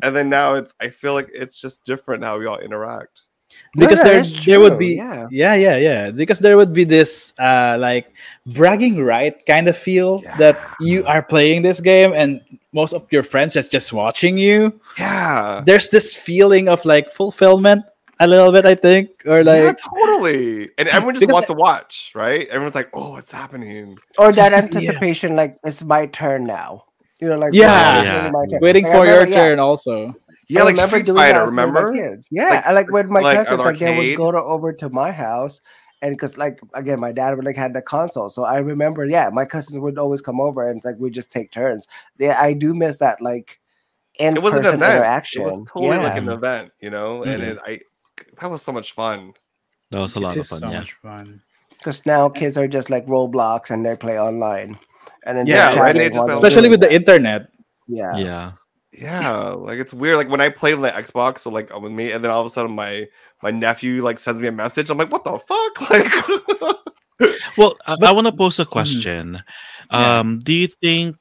And then now it's I feel like it's just different how we all interact. because Yeah, there that's there would be yeah. yeah yeah yeah because there would be this uh like bragging right kind of feel that you are playing this game and most of your friends just just watching you Yeah. there's this feeling of like fulfillment a little bit i think or like yeah, totally. And everyone just wants to watch, right? Everyone's like, "Oh, what's happening?" Or that anticipation, like it's my turn now. You know, like Yeah. Yeah. turn. waiting Like, I for your remember- yeah, turn also Yeah, I like remember Street doing that Fighter. my Remember? kids. Yeah, Like- I like with my like cousins, like they would go to over to my house, and because like again, my dad would like had the console, so I remember, yeah, my cousins would always come over and like we just take turns. Yeah, I do miss that like in It was an event. interaction. It was totally yeah. like an event, you know. And Mhm. it, I that was so much fun. That was a lot It of fun. so yeah. much fun Because now kids are just like Roblox and they play online, and then Yeah, they're right, they just while play they're especially with the internet yeah. Yeah. Yeah, like it's weird. Like when I play on the Xbox, so like with me, and then all of a sudden my my nephew like sends me a message. I'm like, "What the fuck?" Like, Well, I, I want to pose a question. Yeah. Um, do you think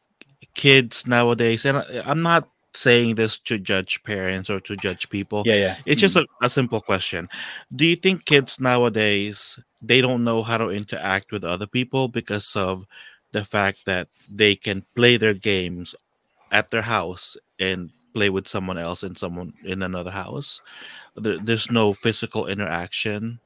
kids nowadays, and I, I'm not saying this to judge parents or to judge people, yeah yeah it's just mm-hmm. a, a simple question. Do you think kids nowadays they don't know how to interact with other people because of the fact that they can play their games at their house and play with someone else and someone in another house? There, there's no physical interaction.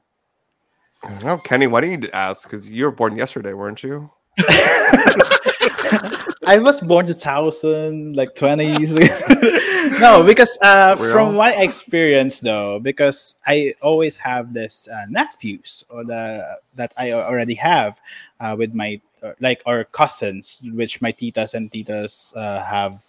oh, Kenny, why don't you ask? Because you were born yesterday, weren't you? I was born 2000, like 20s. no, because uh, from my experience, though, because I always have this uh, nephews or the that I already have uh, with my uh, like our cousins, which my titas and titas uh, have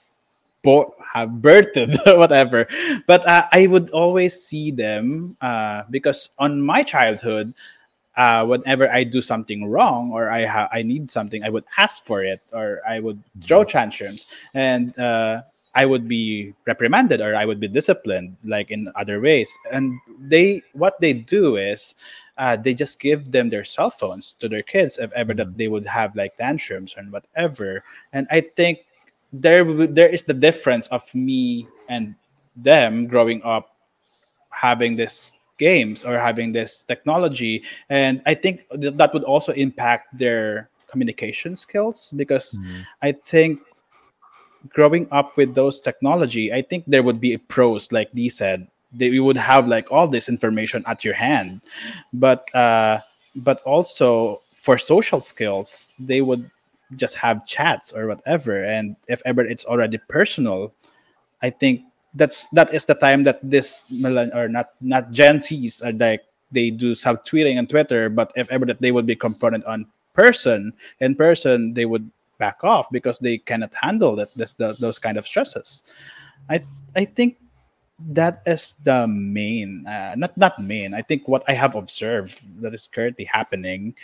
bo- have birthed whatever. But uh, I would always see them uh, because on my childhood, uh, whenever I do something wrong or I ha- I need something, I would ask for it or I would throw tantrums. And uh, I would be reprimanded or I would be disciplined, like in other ways. And they, what they do is, uh, they just give them their cell phones to their kids if ever that they would have like tantrums and whatever. And I think there there is the difference of me and them growing up having this games or having this technology. And i think th- that would also impact their communication skills because i think growing up with those technology i think there would be pros like dee said they, you would have like all this information at your hand. But uh but also for social skills they would just have chats or whatever. And if ever it's already personal i think that's that is the time that this or not not gen z's are like they do subtweeting on twitter but if ever that they would be confronted on person in person they would back off because they cannot handle that this the, those kind of stresses. I i think that is the main uh, not not main. I think what i have observed that is currently happening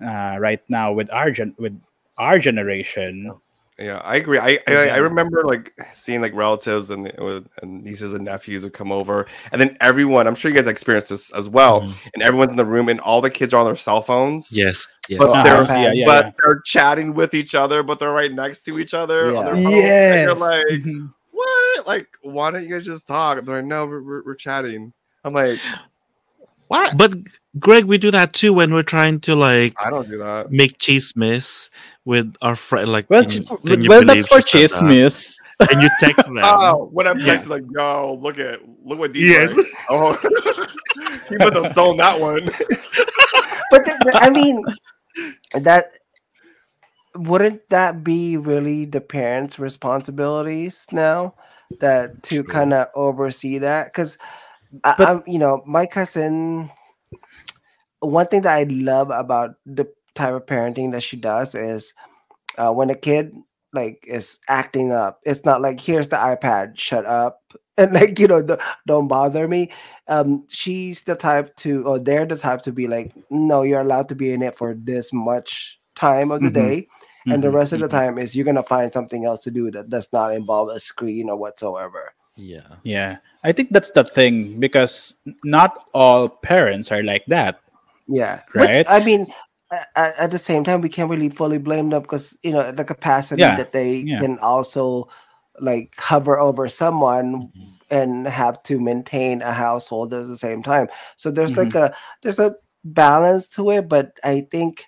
uh, right now with our gen- with our generation Yeah, I agree. I, I I remember like seeing like relatives and and nieces and nephews would come over, and then everyone. I'm sure you guys experienced this as well. And everyone's in the room, and all the kids are on their cell phones. Yes. yes. But they're yeah, yeah, but yeah. they're chatting with each other, but they're right next to each other. Yeah. and you're Yes. like, Mhm. what? Like, why don't you guys just talk? They're like, no, we're, we're, we're chatting. I'm like, what? But Greg, we do that too when we're trying to like I don't do that. make chismis with our friend. Like, well, can you- can well that's for she said that? chismis And you text them. Oh, when I'm Yeah. texting, like, yo, look at look what these. Yes. Like. Oh, he must have stolen that one. but the, the- I mean, that wouldn't that be really the parents' responsibilities now? That to True. kind of oversee that because, But- I'm you know my cousin. One thing that I love about the type of parenting that she does is uh, when a kid like is acting up, it's not like here's the iPad, shut up, and like you know the, don't bother me um she's the type to or they're the type to be like no you're allowed to be in it for this much time of the Mhm. day and the Mhm, rest of the mhm. time is you're gonna find something else to do that does not involve a screen or whatsoever Yeah. Yeah, I think that's the thing because not all parents are like that. yeah Right. but, i mean a- a- at the same time we can't really fully blame them because you know the capacity Yeah, that they yeah. can also like hover over someone Mhm. and have to maintain a household at the same time. So there's Mm-hmm. like a there's a balance to it, but I think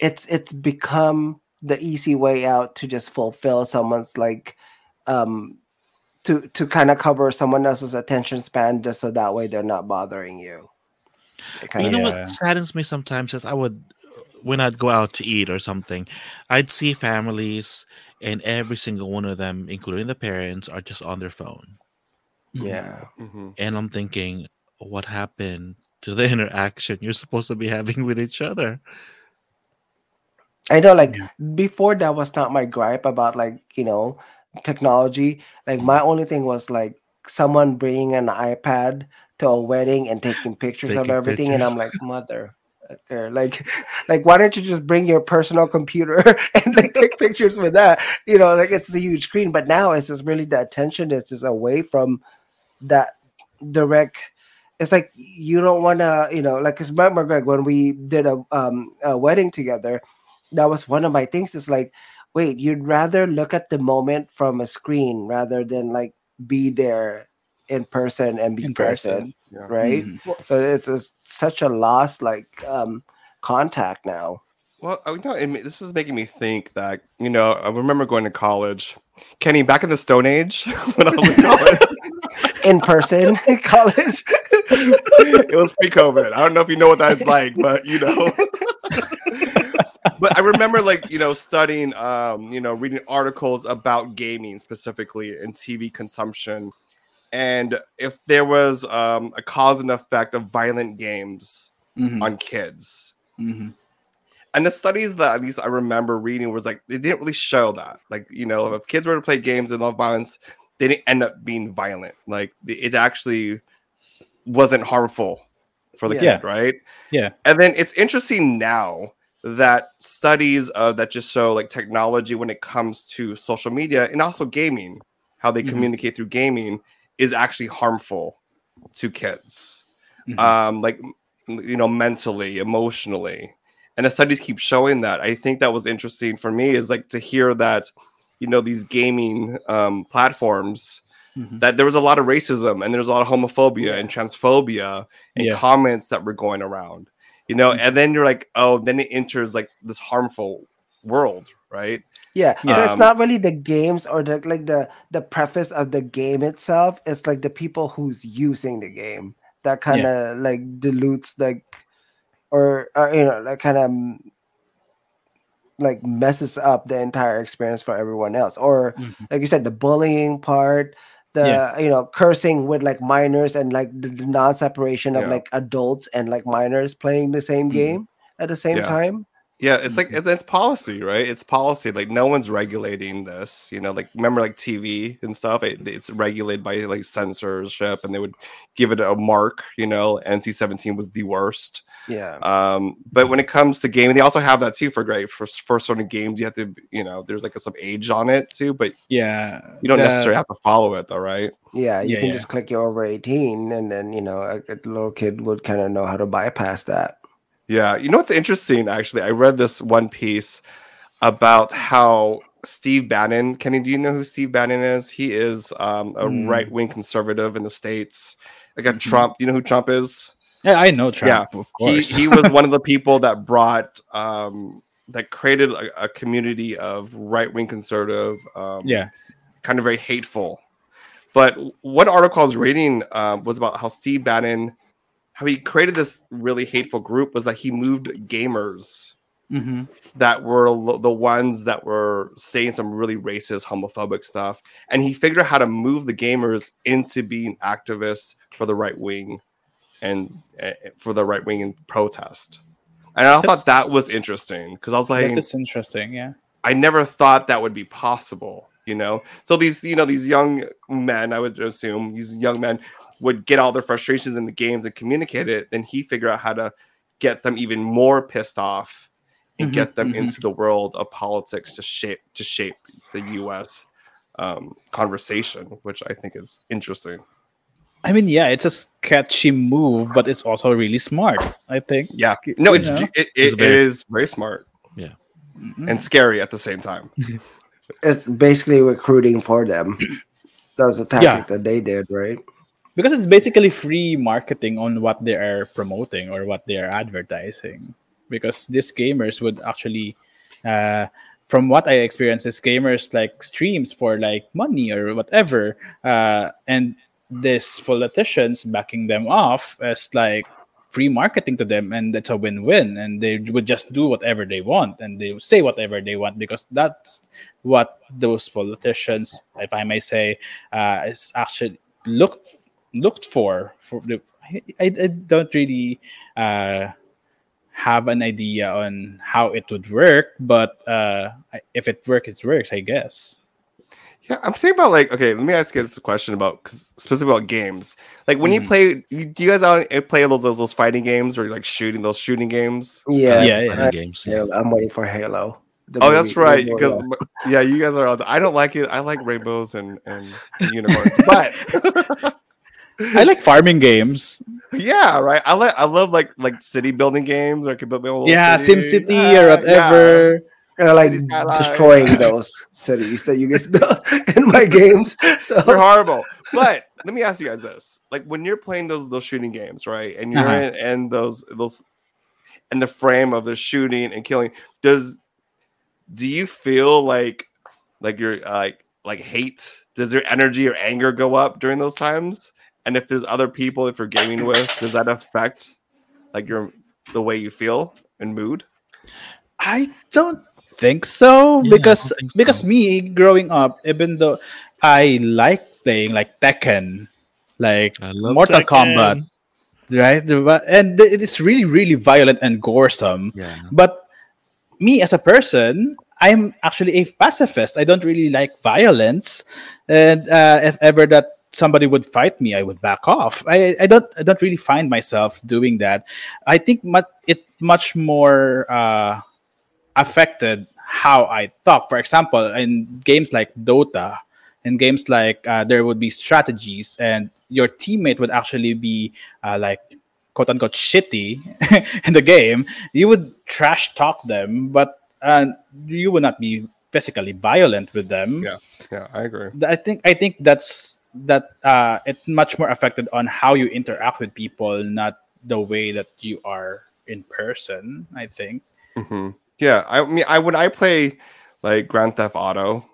it's it's become the easy way out to just fulfill someone's like um to to kind of cover someone else's attention span just so that way they're not bothering you. It You kinda- know Yeah. what saddens me sometimes is I would when I'd go out to eat or something, I'd see families and every single one of them, including the parents, are just on their phone. yeah. Mhm. And I'm thinking, what happened to the interaction you're supposed to be having with each other? I know like Yeah. before that was not my gripe about like, you know, technology. Like my only thing was like someone bringing an iPad to a wedding and taking pictures of Taking everything and I'm like, mother. okay, Like, like, why don't you just bring your personal computer and like take pictures with that? You know, like it's a huge screen. But now it's just really the attention is just away from that direct. It's like you don't want to, you know, like. Cause remember, Greg, when we did a um a wedding together, that was one of my things. It's like, wait, you'd rather look at the moment from a screen rather than like be there in person and be In present, person. Yeah. right? Mhm. So it's, it's such a lost like um contact now. Well, I know it, this is making me think that you know I remember going to college, Kenny, back in the Stone Age when I was in college. In person college. it was pre-COVID. I don't know if you know what that's like, but you know. But I remember like you know studying, um, you know, reading articles about gaming specifically and TV consumption, and if there was um, a cause and effect of violent games Mhm, on kids. mhm. And the studies that at least I remember reading was like they didn't really show that. Like you know, if kids were to play games and love violence, they didn't end up being violent. Like it actually wasn't harmful for the Yeah. kid, right? Yeah. And then it's interesting now that studies uh, that just show like technology when it comes to social media and also gaming how they Mhm. communicate through gaming is actually harmful to kids Mhm. um like you know mentally emotionally and the studies keep showing that i think that was interesting for me is like to hear that you know these gaming um platforms Mhm. that there was a lot of racism and there was a lot of homophobia and transphobia and Yeah. comments that were going around you know Mhm. and then you're like oh then it enters like this harmful world right Yeah, so Yeah. it's Um, not really the games or the like the the preface of the game itself. It's like the people who's using the game that kind of like dilutes like or, or you know like kind of like messes up the entire experience for everyone else. Or Mhm. like you said, the bullying part, the Yeah. you know cursing with like minors and like the, non-separation of Yeah. like adults and like minors playing the same Mhm. game at the same Yeah. time. Yeah, it's like Mhm. it's, it's policy, right? It's policy. Like no one's regulating this. You know, like remember like TV and stuff. It, it's regulated by like censorship, and they would give it a mark. You know, NC seventeen was the worst. Yeah. Um, but when it comes to gaming, they also have that too for great for for certain games. You have to, you know, there's like a, some age on it too, but yeah, you don't the- necessarily have to follow it though, right? Yeah, you Yeah, can yeah. just click you're over 18, and then you know a, a little kid would kind of know how to bypass that. Yeah, you know what's interesting? Actually, I read this one piece about how Steve Bannon. Kenny, do you know who Steve Bannon is? He is um, a Hmm. right wing conservative in the states. Like a Mhm. Trump. Do you know who Trump is? Yeah, I know Trump. of He course. he was one of the people that brought um, that created a, a community of right wing conservative. Um, yeah. kind of very hateful. But one article I was reading um, was about how Steve Bannon, how he created this really hateful group, was that he moved gamers hmm that were lo- the ones that were saying some really racist, homophobic stuff, and he figured out how to move the gamers into being activists for the right wing and uh, for the right wing and protest. And I thought that was interesting because I was like, is interesting. Yeah. I never thought that would be possible, you know. So these, you know, these young men, I would assume these young men would get all their frustrations in the games and communicate it. Then he figure out how to get them even more pissed off and Mhm, get them mhm. into the world of politics to shape to shape the U.S. Um, conversation, which I think is interesting. I mean, yeah, it's a sketchy move, but it's also really smart. I think. Yeah, no, You it's know? ge- it, It's it, it very- is very smart Mhm. and scary at the same time. It's basically recruiting for them. That was a tactic Yeah. that they did, right? Because it's basically free marketing on what they are promoting or what they are advertising. Because these gamers would actually uh, from what i experienced these gamers like streams for like money or whatever uh, and these politicians backing them off as like free marketing to them and it's a win-win. And they would just do whatever they want and they say whatever they want because that's what those politicians if i may say uh, is actually looked looked for for the I, I don't really uh, have an idea on how it would work, but uh, if it works, it works, I guess. Yeah, I'm thinking about like okay. Let me ask you this question about 'cause specifically about games. Like when you Mhm. play, you, do you guys out uh, play those, those those fighting games or like shooting those shooting games? Yeah, yeah, yeah. Fighting games. yeah. Halo- I'm waiting for Halo. The Oh, that's right. Because Road. yeah, you guys are. all- I don't like it. I like rainbows and and unicorns, but I like farming games. yeah, right. I like I love like like city building games. Or I can build my own little Yeah, city. SimCity Ah, or yeah. whatever. And I like Skyline. destroying those cities that you guys built in my games. So They're horrible. But let me ask you guys this: like when you're playing those those shooting games, right? And you're Uh-huh. in and those those and the frame of the shooting and killing, does do you feel like like you're uh, like like hate? Does your energy or anger go up during those times? And if there's other people that you're gaming with, does that affect like your the way you feel and mood? I don't think so Yeah, because think so. because me growing up, even though I like playing like Tekken, like I love Mortal Tekken. Kombat, right? And it is really really violent and goresome. Yeah. But me as a person, I'm actually a pacifist. I don't really like violence, and uh, if ever that somebody would fight me, I would back off. I, I don't I don't really find myself doing that. I think mu- it much more uh, affected how I talk. For example, in games like Dota in games like uh, there would be strategies and your teammate would actually be uh, like quote unquote shitty in the game, you would trash talk them, but uh, you would not be physically violent with them. Yeah, yeah, I agree. I think I think that's that uh, it's much more affected on how you interact with people, not the way that you are in person. I think. hmm Yeah, I mean, I when I play like Grand Theft Auto,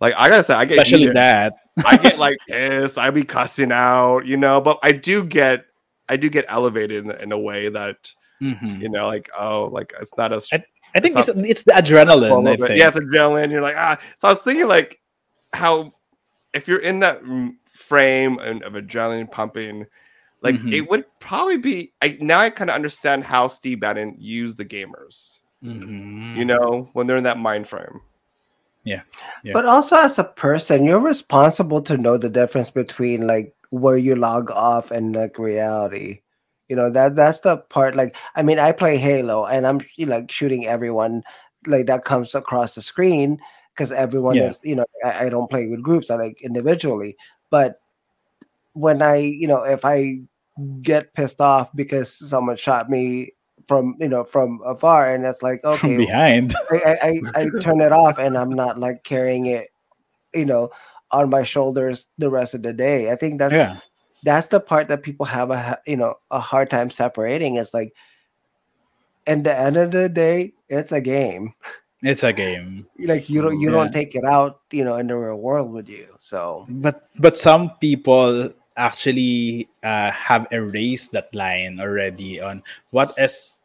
like I gotta say, I get Especially heated. that. I get like pissed. I be cussing out, you know. But I do get, I do get elevated in, in a way that Mhm. you know, like oh, like it's not as I- I think It's it's it's the adrenaline. Well, a I little bit. think. Yeah, it's adrenaline. You're like, ah. So I was thinking, like, how if you're in that frame and of adrenaline pumping, like Mhm. it would probably be. I now I kind of understand how Steve Bannon used the gamers. Mhm. You know, when they're in that mind frame. Yeah. But also as a person, you're responsible to know the difference between like where you log off and like reality. You know that that's the part. Like, I mean, I play Halo and I'm you know, like shooting everyone like that comes across the screen because everyone Yeah. is you know I, I don't play with groups. I like individually. But when I you know if I get pissed off because someone shot me from you know from afar and it's like From okay behind. I, I, I I turn it off and I'm not like carrying it, you know, on my shoulders the rest of the day. I think that's yeah. that's the part that people have a you know a hard time separating. It's like, at the end of the day, it's a game. It's a game. Like you don't you Yeah. don't take it out, you know, in the real world with you. So But but some people actually uh, have erased that line already on what is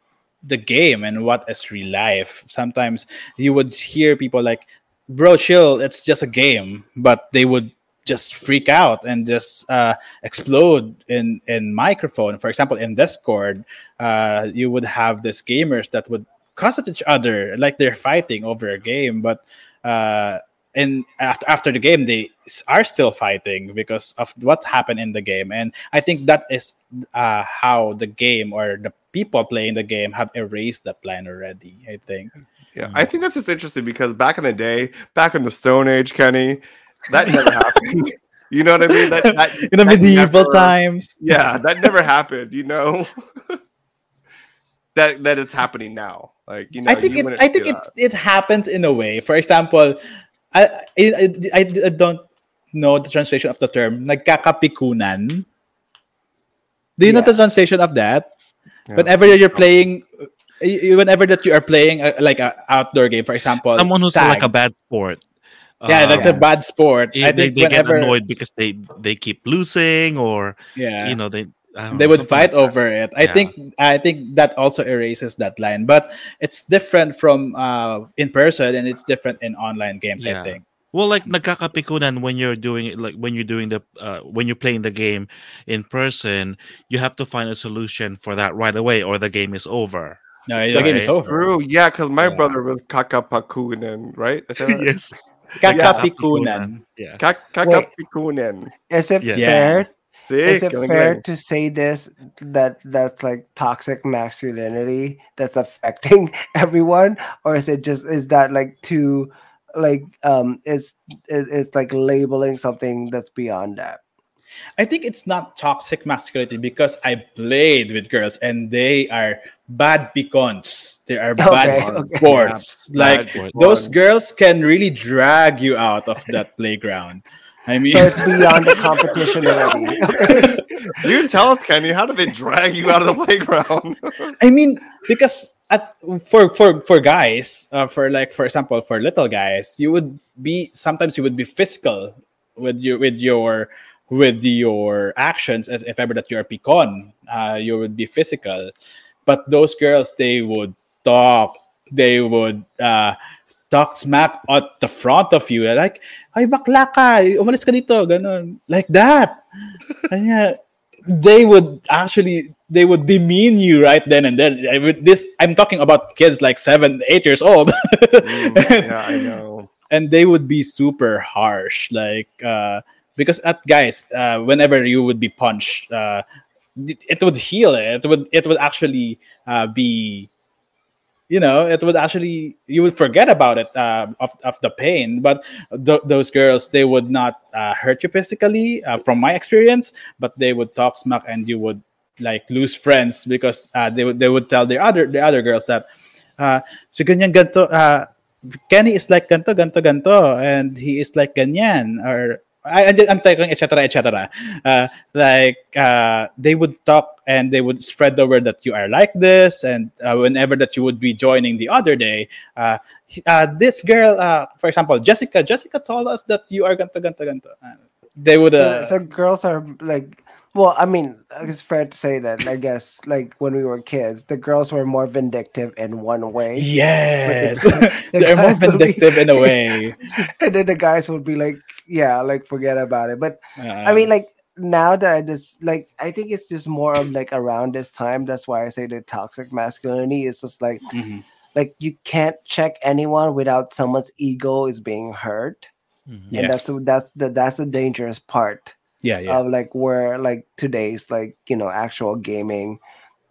the game and what is real life. Sometimes you would hear people like, "Bro, chill. It's just a game," but they would just freak out and just uh, explode in in microphone. For example, in Discord, uh, you would have these gamers that would cuss at each other like they're fighting over a game, but uh, and after after the game they are still fighting because of what happened in the game and i think that is uh, how the game or the people playing the game have erased that plan already i think Yeah, I think that's just interesting because back in the day, back in the Stone Age, Kenny, that never happened. You know what I mean? That, that in the that medieval never- times Yeah, that never happened. You know, that that it's happening now. Like you know, i think it i think it, that. it happens in a way for example I, I i i don't know the translation of the term nagkakapikunan do you know the translation of that Yeah. whenever you're playing y- y- whenever that you are playing uh, like an outdoor game for example Someone who's tag. like a bad sport. yeah like Uh, the bad sport they, i they, think they get whenever annoyed because they they keep losing or yeah you know they I don't they know, would fight like over it i Yeah. think i think that also erases that line but it's different from uh in person and it's different in online games i think Well, like nagkakapikunan when you're doing it, like when you're doing the uh, when you're playing the game in person, you have to find a solution for that right away, or the game is over. no the game is over True, yeah, because my Yeah. brother was Kakapakunen, right? Is that right? yes, kakapikunan yeah. Kak- Kakapikunen. is it Yeah. fair See, is it fair galing. to say this that that's like toxic masculinity that's affecting everyone? Or is it just is that like too like um it's it, it's like labeling something that's beyond that? I think it's not toxic masculinity because i played with girls and they are bad beacons they are bad Okay, okay. sports. Like Bad those girls can really drag you out of that playground i mean so it's beyond the competition already Dude, tell us, Kenny, how do they drag you out of the playground? I mean, because at for for for guys, uh, for like for example, for little guys, you would be sometimes you would be physical with your with your with your actions. If, if ever that you're a pikon, uh, you would be physical. But those girls, they would talk. They would uh, talk smack at the front of you. Like, ay bakla ka, umalis ka dito, ganun. Like that. Kanya, they would actually they would demean you right then and then. Would- This I'm talking about kids like seven, eight years old, Mm, yeah, I know. and they would be super harsh. Like uh, because at guys, uh, whenever you would be punched, uh, it, it would heal. It would it would actually uh, be you know it would actually you would forget about it uh, of, of the pain. But th- those girls they would not uh, hurt you physically uh, from my experience but they would talk smack and you would like lose friends because uh, they would they would tell the other the other girls that uh, so ganyan ganto uh, Kenny is like ganto ganto ganto and he is like ganyan or I, I'm talking etc etc uh, like uh, they would talk and they would spread the word that you are like this and uh, whenever that you would be joining the other day uh, uh, this girl uh, for example Jessica Jessica told us that you are ganto ganto uh, they would uh, so, so girls are like well, I mean, it's fair to say that I guess like when we were kids, the girls were more vindictive in one way. yes the they're more would be- vindictive in a way and then the guys would be like, yeah, like forget about it. But I Uh, mean, like now that I just like, I think it's just more of like around this time. That's why I say the toxic masculinity is just like, mhm. like you can't check anyone without someone's ego is being hurt, Mhm. Yeah. and that's the, that's the that's the dangerous part. Yeah yeah of like where like today's like you know actual gaming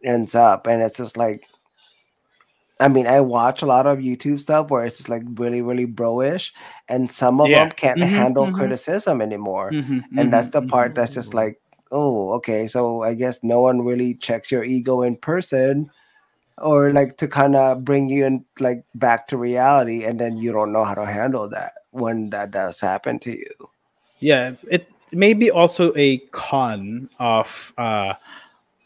ends up and it's just like i mean i watch a lot of youtube stuff where it's just like really really bro-ish and some of Yeah. them can't Mhm, handle mhm. criticism anymore Mhm, and that's the mhm, part that's just like oh okay so i guess no one really checks your ego in person or like to kind of bring you in like back to reality and then you don't know how to handle that when that does happen to you yeah it may be also a con of uh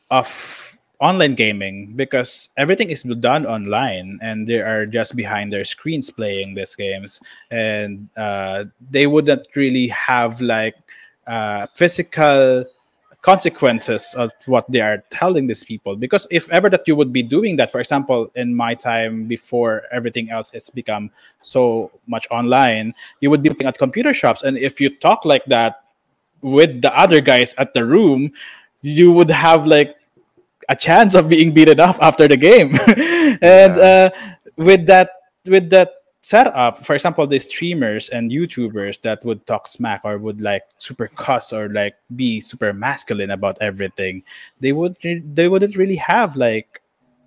of online gaming because everything is done online and they are just behind their screens playing these games. And uh they wouldn't really have like uh physical consequences of what they are telling these people. Because if ever that you would be doing that for example in my time before everything else has become so much online you would be looking at computer shops. And if you talk like that with the other guys at the room you would have like a chance of being beaten up after the game. And uh, with that with that setup for example the streamers and youtubers that would talk smack or would like super cuss or like be super masculine about everything they would they wouldn't really have like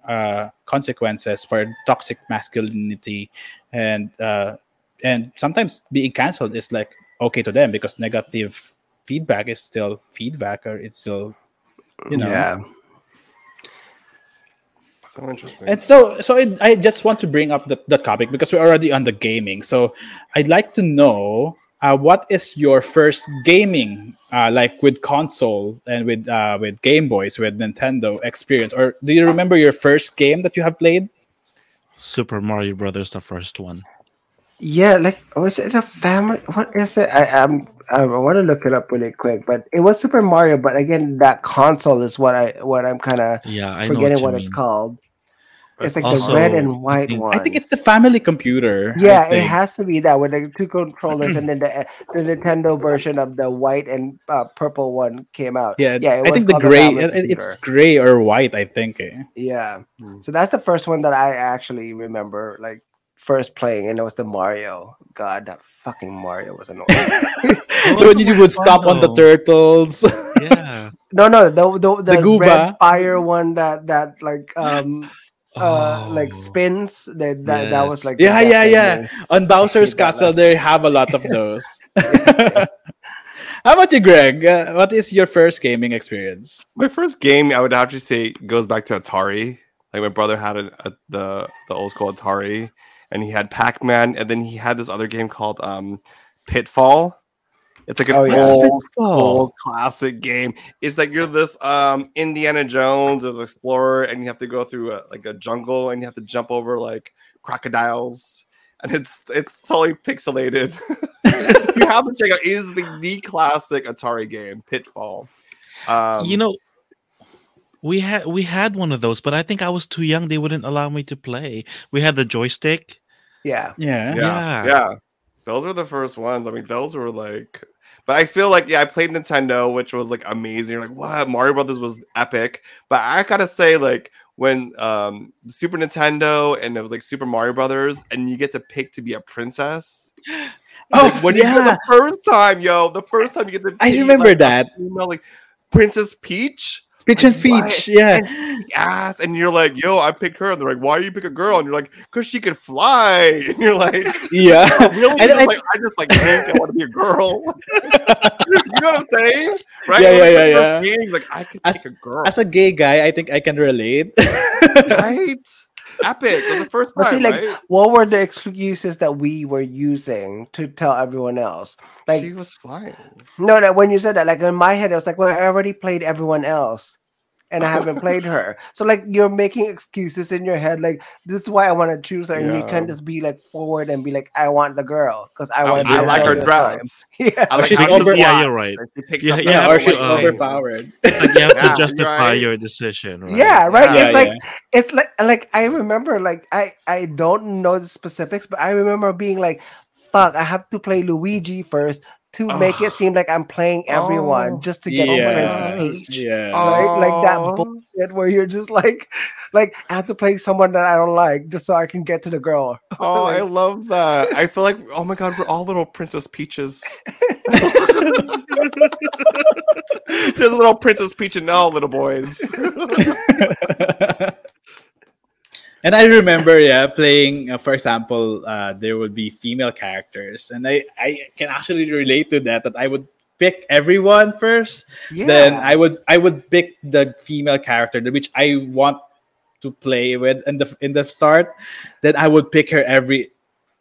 uh consequences for toxic masculinity. And uh and sometimes being canceled is like okay to them because negative feedback is still feedback or it's still you know yeah So interesting. and so so I, I just want to bring up that, that topic because we're already on the gaming so i'd like to know uh, what is your first gaming uh, like with console and with uh, with game boys with nintendo experience or do you remember your first game that you have played Super Mario Brothers, the first one. Yeah, like was it a family? What is it? I am. I want to look it up really quick, but it was Super Mario. But again, that console is what I what I'm kind of Yeah, I forgetting know what, what, it's mean. called. It's like Also, the red and white think- one. i think it's the family computer yeah, it has to be that with the two controllers, and then the the Nintendo version of the white and uh, purple one came out. yeah, yeah. It i think the gray family it- it's gray or white i think eh. Yeah. Hmm. So that's the first one that I actually remember, like first playing, and it was the Mario. God, that fucking Mario was annoying. when you would stop on the turtles Yeah. no, no, the the, the, Goomba. red fire one that that like um uh like Oh. spins. That that, that was like Yeah, yeah, yeah. there. on Bowser's Castle, they have a lot of those. How about you, Greg? Uh, what is your first gaming experience? My first game, I would have to say, goes back to Atari. Like my brother had a, a, the the old school Atari, and he had Pac Man, and then he had this other game called um, Pitfall. It's like an Oh, yeah. old, old classic game. It's like you're this um, Indiana Jones or the explorer, and you have to go through a, like a jungle, and you have to jump over like crocodiles, and it's it's totally pixelated. you have to check out. It is the, the classic Atari game, Pitfall. Um, you know, we had we had one of those, but I think I was too young. They wouldn't allow me to play. We had the joystick. Yeah. Yeah. yeah, Yeah. yeah, Those were the first ones. I mean, those were like, but I feel like yeah, I played Nintendo, which was like amazing. You're like, what Mario Brothers was epic. But I gotta say, like, when um Super Nintendo and it was like Super Mario Brothers, and you get to pick to be a princess. Oh, Like, when you yeah. get the first time, yo, the first time you get to, I remember like, a that. female, like Princess Peach. Peach and What? Yeah. And ass, and you're like, "Yo, I picked her." And they're like, "Why do you pick a girl?" And you're like, "Cause she could fly." And you're like, Yeah. "Really?" And like, I just like think I want to be a girl. you know what I'm saying? Right? Yeah, yeah, like, yeah, those games, like I could As- pick a girl. As a gay guy, I think I can relate. right? Epic. It was the first time, see, like, right? what were the excuses that we were using to tell everyone else? Like, she was flying. no, no. When you said that, like in my head, I was like, well, I already played everyone else, and I haven't played her. So like, you're making excuses in your head. Like, this is why I want to choose her, and you can't just be like forward and be like, I want the girl because I I, want. I like her dress. Yeah. I like she's how over- Yeah, you're right. and she picks Yeah, yeah, or she's um, overpowered. It's like you have Yeah, to justify right. your decision, right? Yeah, right. Yeah, it's like it's like like I remember like I I don't know the specifics, but I remember being like, "Fuck, I have to play Luigi first to make it seem like I'm playing everyone Oh. just to get yeah. Princess Peach." Yeah. Right? Like that Oh. bullshit where you're just like, like I have to play someone that I don't like just so I can get to the girl. Oh, I love that. I feel like, oh my god, we're all little Princess Peaches. There's a little Princess Peach and all little boys. And I remember, yeah, playing. Uh, for example, uh, there would be female characters, and I I can actually relate to that. That I would pick everyone first, yeah. then I would I would pick the female character which I want to play with in the in the start. Then I would pick her every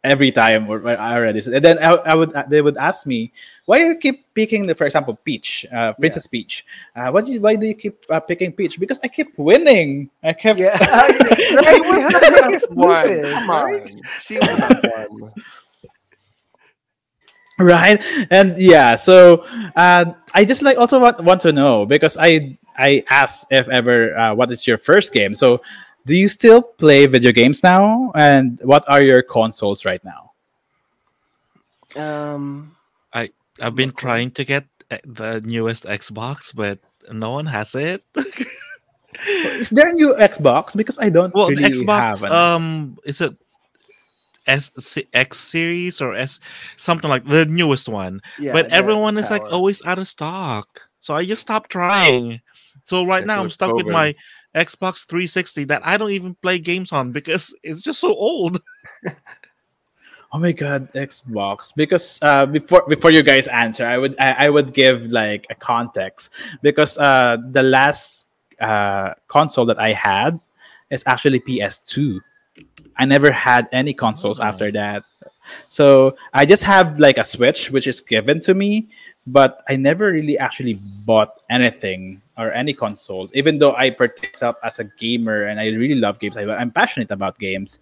every time or or I already said. And then I, I would they would ask me why you keep picking the for example Peach, uh, Princess Peach. Uh, what do you, why do you keep uh, picking Peach? Because I keep winning. I kept yeah. right? We have to One. Come on. She was one. right and yeah so uh, i just like also want, want to know because i i asked if ever uh, what is your first game so do you still play video games now and what are your consoles right now Um, I I've been trying to get uh, the newest Xbox, but no one has it. is there a new xbox because i don't well, really the Xbox, have an- um, is it S C- X series or S something like the newest one? yeah, but everyone is like always out of stock, so I just stopped trying. So right Yeah, now I'm with stuck with my Xbox 360 that I don't even play games on because it's just so old. Oh my god, Xbox! Because uh, before before you guys answer, I would I, I would give like a context because uh, the last uh, console that I had is actually PS2. I never had any consoles Oh. after that, so I just have like a Switch which is given to me, but I never really actually bought anything or any consoles. Even though I practice up as a gamer and I really love games, I, I'm passionate about games.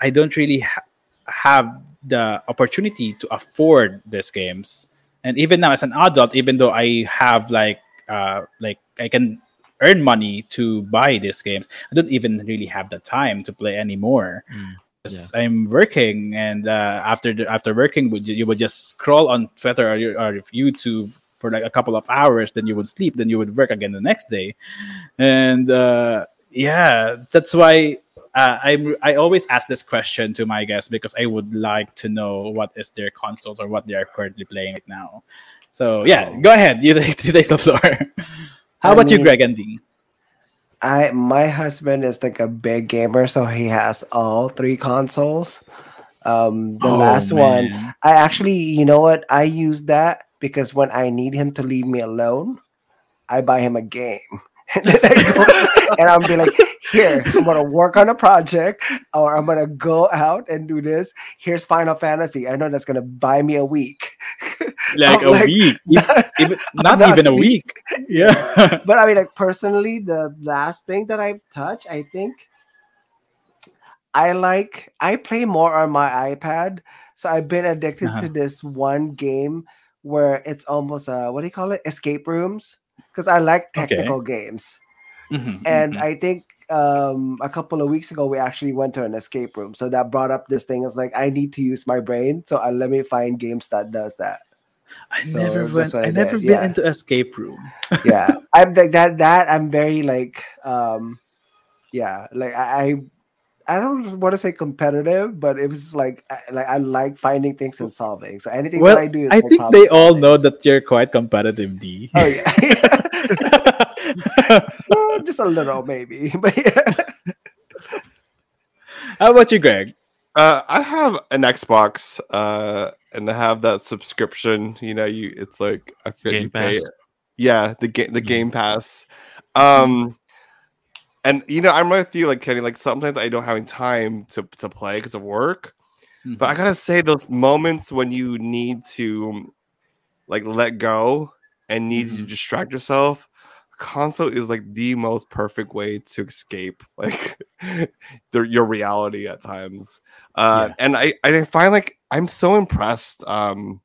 I don't really ha- have the opportunity to afford these games and even now as an adult even though i have like uh like i can earn money to buy these games i don't even really have the time to play anymore Mm, 'Cause i'm working and uh, after the, after working would you, you would just scroll on twitter or, your- or youtube for like a couple of hours then you would sleep then you would work again the next day and uh yeah that's why uh, I I always ask this question to my guests because I would like to know what is their consoles or what they are currently playing right now. So yeah, go ahead. You take, you take the floor. How I about you, Greg and Dean? I my husband is like a big gamer, so he has all three consoles. Um, the Oh, last one. I actually, you know what? I use that because when I need him to leave me alone, I buy him a game. and, I go, and I'm be like, here, I'm gonna work on a project, or I'm gonna go out and do this. Here's Final Fantasy. I know that's gonna buy me a week. like I'm a like, week, Ev- even, not, Not even a week. week. Yeah. but I mean, like personally, the last thing that I've touched, I think I like I play more on my iPad. So I've been addicted Uh-huh. to this one game where it's almost uh what do you call it? Escape rooms. Because I like Okay. technical games. Mhm, And mhm. I think um a couple of weeks ago we actually went to an escape room. So that brought up this thing. It's like I need to use my brain. So I let me find games that does that. I so never went. I I never did, been yeah. into escape room. yeah i'm like that that i'm very like um yeah like i i, I don't want to say competitive but it was like I, like i like finding things and solving so anything Well, that i do is I like think they all solving. know that you're quite competitive, D. oh yeah Well, just a little, maybe. But yeah. How about you, Greg? Uh, I have an Xbox, uh, and I have that subscription. You know, you it's like I forget Game you pay. Pass? it. Yeah, the game the Mhm. Game Pass. Um, and you know, I'm with you, like Kenny. Like sometimes I don't have any time to to play because of work. But I gotta say, those moments when you need to like let go and need to Mhm. distract yourself, console is like the most perfect way to escape like the, your reality at times. Uh, Yeah. And I I find like I'm so impressed. Um,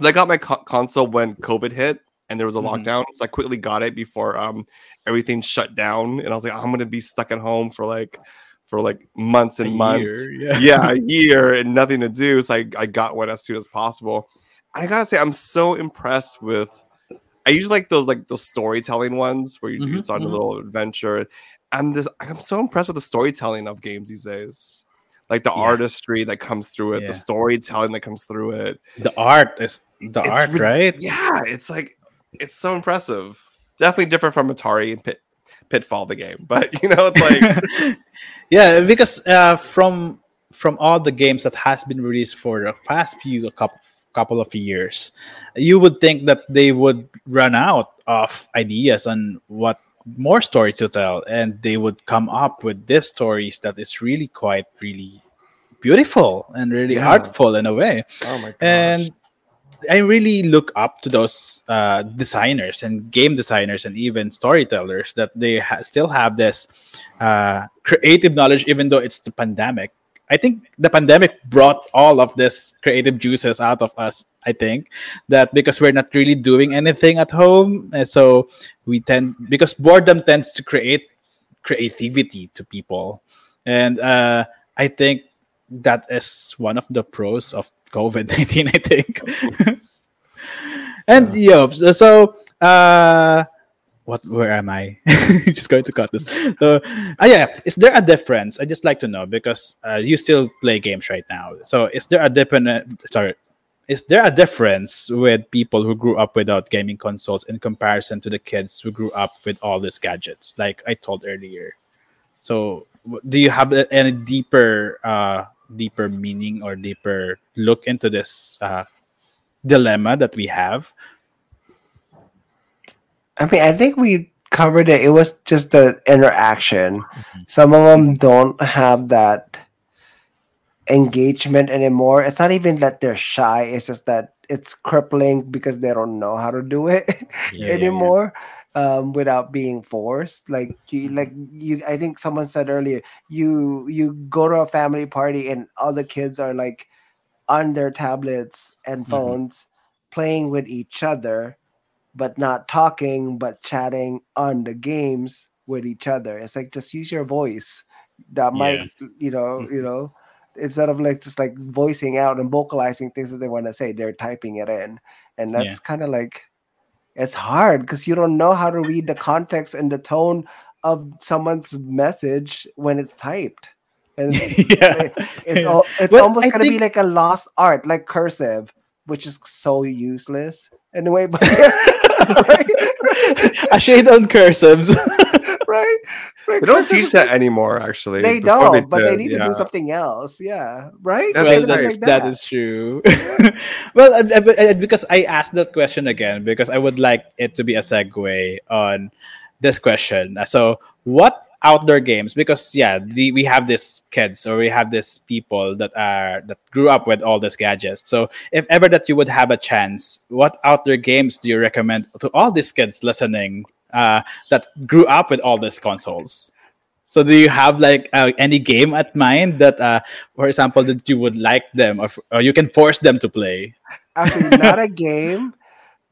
I got my co- console when COVID hit and there was a Mhm. lockdown, so I quickly got it before um everything shut down, and I was like, I'm gonna be stuck at home for like for like months and A months year, yeah. yeah, a year and nothing to do. So I, I got one as soon as possible. I gotta say, I'm so impressed with. I usually like those like those storytelling ones where you, Mhm, just on a mhm. little adventure. And this, I'm so impressed with the storytelling of games these days. Like the Yeah. artistry that comes through it, Yeah. the storytelling that comes through it. The art is the It's art, rid- right? Yeah, it's like it's so impressive. Definitely different from Atari and Pit, Pitfall, the game, but you know, it's like yeah, because uh, from from all the games that has been released for the past few a couple couple of years, you would think that they would run out of ideas on what more story to tell, and they would come up with these stories that is really quite really beautiful and really Yeah. artful in a way. oh my gosh. and I really look up to those uh, designers and game designers and even storytellers that they ha- still have this uh, creative knowledge, even though it's the pandemic. I think the pandemic brought all of this creative juices out of us. I think that because we're not really doing anything at home, and so we tend because boredom tends to create creativity to people, and uh, I think that is one of the pros of COVID nineteen. I think. and yeah, so, so uh, what? Where am I? just going to cut this. So, uh, yeah, is there a difference? I just like to know because uh, you still play games right now. So, is there a different? uh, Sorry, is there a difference with people who grew up without gaming consoles in comparison to the kids who grew up with all these gadgets? Like I told earlier. So, do you have any deeper, uh, deeper meaning or deeper look into this uh, dilemma that we have? I mean, I think we covered it. It was just the interaction. Some of them don't have that engagement anymore. It's not even that they're shy. It's just that it's crippling because they don't know how to do it Yeah, yeah, yeah. Um without being forced like you like you i think someone said earlier you you go to a family party and all the kids are like on their tablets and Mhm. phones playing with each other but not talking but chatting on the games with each other. It's like just use your voice. That might you know you know instead of like just like voicing out and vocalizing things that they want to say they're typing it in. And that's Yeah. kind of like it's hard because you don't know how to read the context and the tone of someone's message when it's typed and it's, yeah. it's, Yeah. al- it's Well, almost I gonna be like a lost art like cursive which is so useless anyway but right, a shade on cursives. right, right. they don't teach that anymore. Actually, they don't but they did, need to do something else yeah right That's well, Something that nice. is, that is true. well, uh, because I asked that question again, because I would like it to be a segue on this question. So, what outdoor games? Because yeah, the, we have these kids or we have these people that are that grew up with all these gadgets. So, if ever that you would have a chance, what outdoor games do you recommend to all these kids listening uh, that grew up with all these consoles? So do you have like uh, any game at mind that, uh, for example, that you would like them or, or you can force them to play? actually not a game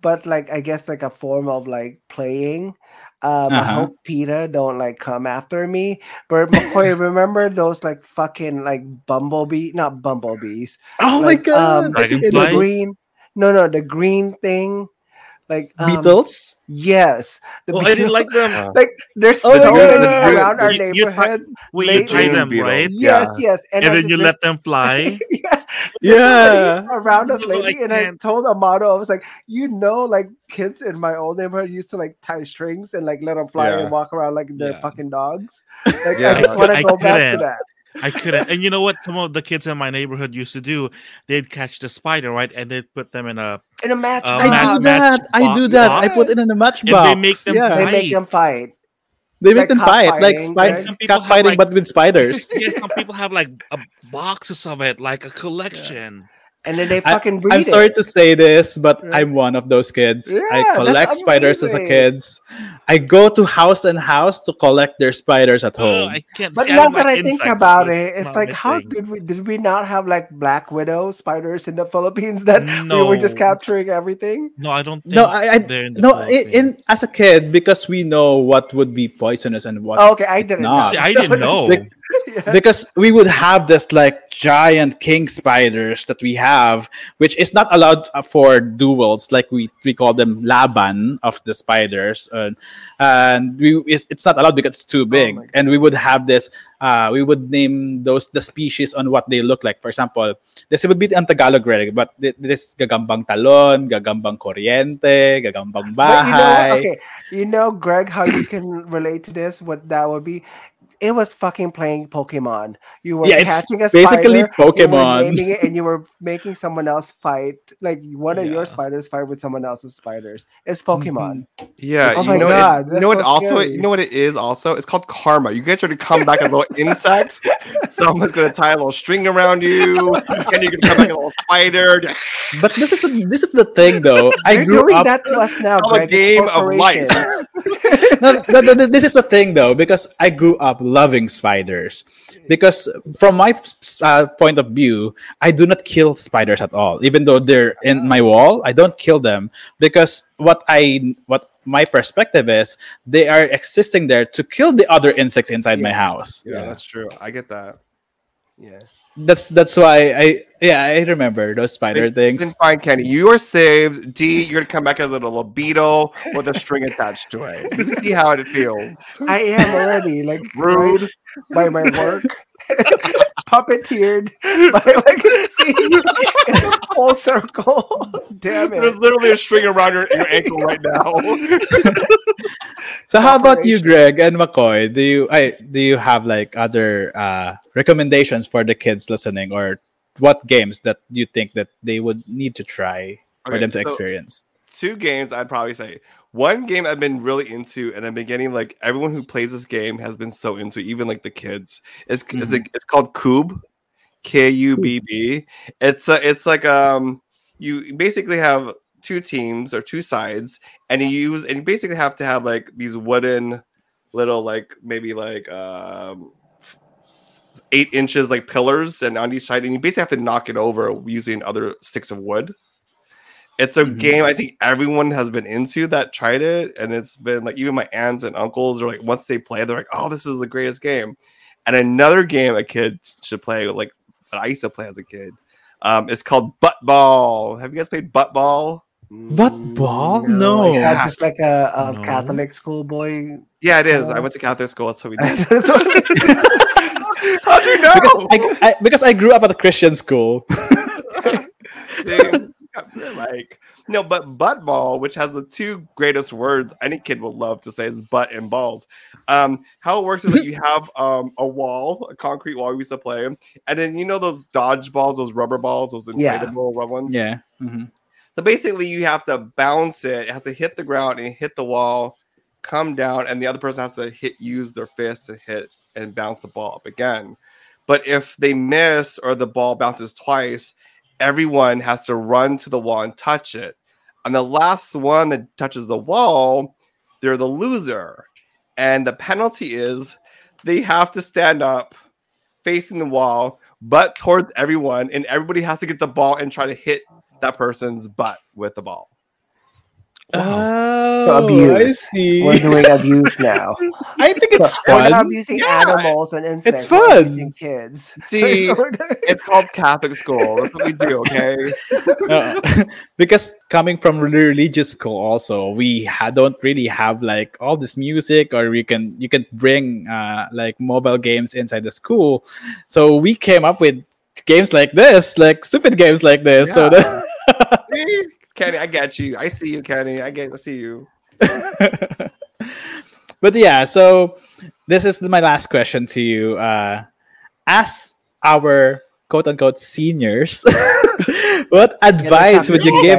but like i guess like a form of like playing um i Uh-huh. hope Peter don't like come after me but mccoy remember those like fucking like bumblebee not bumblebees Oh like, um, the green no no the green thing like um, beetles? yes the Well, I didn't like them. Like there's Oh so my many God. around our You- you try- neighborhood Well, you try them, beetles. right? yes yes And I then you there's- let them fly. yeah, Yeah. around us No, I lately, and I told Amado, I was like, you know, like kids in my old neighborhood used to like tie strings and like let them fly Yeah. and walk around like they're Yeah. fucking dogs. Like Yeah. I just want to go back to couldn't. that. I couldn't. And you know what? Some of the kids in my neighborhood used to do. They'd catch the spider, right, and they'd put them in a. In a match, I match- do box, that. I do that. I put it in a matchbox. And they make them yeah. they make them fight. They make like them cock fight, like fighting, spi- right? Cat fighting, like- but with spiders. Yeah, some people have like a boxes of it, like a collection. And then they I- fucking breed I'm sorry to say this, but Right. I'm one of those kids. Yeah, I collect spiders as a kid. I go to house and house to collect their spiders at Oh, home. I can't. But now don't that I think about it, it's like, how thing. did we did we not have like black widow spiders in the Philippines that we were just capturing everything? No, I don't. Think no, I, I they're in the no. In as a kid, because we know what would be poisonous and what Oh, okay, I didn't. not. See, I didn't know. Like- Yeah. because we would have this like giant king spiders that we have, which is not allowed uh, for duels. Like we we call them laban of the spiders, and and we it's, it's not allowed because it's too big. my and we would have this. Uh, we would name those the species on what they look like. For example, this would be on Tagalog but thi- this gagambang talon, gagambang kuryente, gagambang But you know, bahay. okay, you know, Greg, how you can relate to this? What that would be? It was fucking playing Pokemon. You were Yeah, it's catching a basically spider, you were Pokemon. naming it, and you were making someone else fight. Like one of your spiders fight with someone else's spiders. It's Pokemon. Mm-hmm. Yeah, Oh you my know, God, it's, you know what? that's so Also, you know what it is. Also, it's called karma. You guys are to come back as little insects. Someone's gonna tie a little string around you, and you're gonna come back a little spider. But this is this is the thing though. I You're grew doing up that to us now, Called a game of life. corporations. no, no, no, no, this is the thing though because i grew up loving spiders because from my uh, point of view i do not kill spiders at all even though they're in my wall i don't kill them because what i what my perspective is they are existing there to kill the other insects inside my Yeah. house Yeah, that's true. I get that. yeah. That's that's why i yeah i remember those spider Then things fine, Kenny. You are saved. D, you're gonna come back as a little beetle with a string attached to it. You see how it feels. I am already like Rude. by my work, puppeteered by like see full circle. Damn it! There's literally a string around your, your ankle right now. So how about you, Greg and McCoy? Do you I do you have like other uh, recommendations for the kids listening, or what games that you think that they would need to try for Okay, them to so- experience? two games I'd probably say. One game I've been really into, and I've been getting like everyone who plays this game has been so into, even like the kids. It's it's, Mm-hmm. a, it's called Kubb, K U B B. It's a, it's like um you basically have two teams or two sides, and you use and you basically have to have like these wooden little like maybe like um eight inches like pillars and on each side, and you basically have to knock it over using other sticks of wood. It's a Mhm. game I think everyone has been into that tried it, and it's been like even my aunts and uncles are like once they play, they're like, "Oh, this is the greatest game." And another game a kid should play, like that I used to play as a kid, um, it's called Butt Ball. Have you guys played Butt Ball? What ball? No. Is that just like a, a No. Catholic schoolboy? Yeah, it is. I Uh, went to Catholic school. That's what we did. How'd you know? Because I, I because I grew up at a Christian school. Like no, but butt ball, which has the two greatest words any kid would love to say is butt and balls. Um, how it works is that you have um a wall, a concrete wall we used to play, and then you know those dodge balls, those rubber balls, those Yeah. inflatable rubber ones. yeah. mhm. So basically, you have to bounce it. It has to hit the ground and hit the wall, come down, and the other person has to hit, use their fist to hit and bounce the ball up again. But if they miss or the ball bounces twice, everyone has to run to the wall and touch it. And the last one that touches the wall, they're the loser. And the penalty is they have to stand up facing the wall, butt towards everyone, and everybody has to get the ball and try to hit that person's butt with the ball. Oh, abuse. I see. We're doing abuse now. I think it's We're not fun. abusing Yeah. animals and insects. It's we're fun. abusing kids. See, it's called Catholic school. That's what we do, okay? Uh, because coming from religious school also we ha- don't really have like all this music or we can you can bring uh, like mobile games inside the school so we came up with games like this, like stupid games like this. So that See? Kenny, I got you. I see you, Kenny. I get I see you. but yeah, so this is my last question to you. Uh, as our quote unquote seniors, what advice would you give?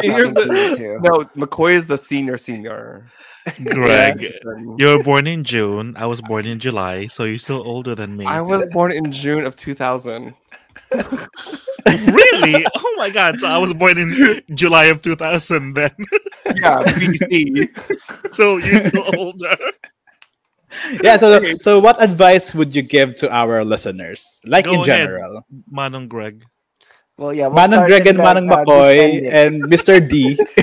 Senior's the, no, McCoy is the senior senior. Greg, you were born in June. I was born in July, so you're still older than me. I was born in June of 2000. Really? Oh my god! So I was born in July of 2000 then. Yeah, BC. so you're older. yeah. So, so what advice would you give to our listeners, like Go in ahead. general? Manong Greg. Well, yeah. we'll Manong start Greg and that, Manong uh, McCoy and Mr. D.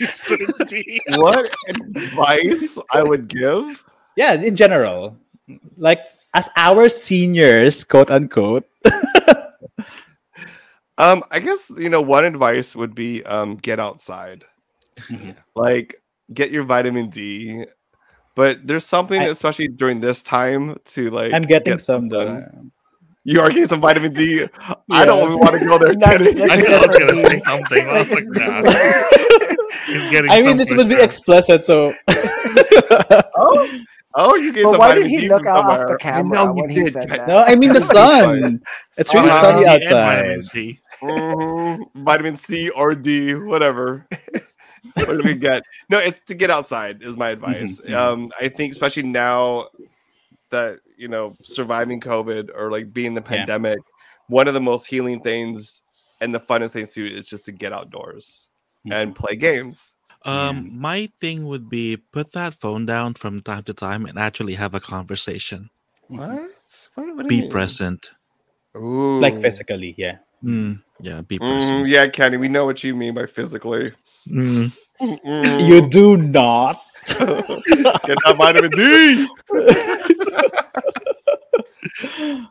Mr. G. what advice I would give? yeah, in general, like as our seniors, quote unquote. Um, I guess you know one advice would be um get outside. Mhm. Like get your vitamin D. But there's something, I- especially during this time, to like. I'm getting get some done. though. You are getting some vitamin D. Yeah. I don't even want to go there. Not- Kenny. I Like, thought I was gonna say D. something. I was like, nah. He's getting I mean, this would be explicit, so oh, oh, you gave But some why vitamin did he D look from out off the I camera know you he did. said that? no, I mean the sun. It's really Uh-huh. sunny Vitamin D and vitamin outside. C. Mhm. vitamin C or D, whatever. what do we get? No, it's to get outside is my advice. Mhm, mhm. Um, I think especially now that you know surviving COVID or like being the Yeah. pandemic, one of the most healing things and the funnest things to do is just to get outdoors Mm-hmm. and play games. Um, my thing would be put that phone down from time to time and actually have a conversation. What? What, what do you Be present. Ooh. Like physically, yeah. Mm, yeah, be Mm, present. yeah, Kenny, we know what you mean by physically. Mm. Mm. You do not. get that vitamin D.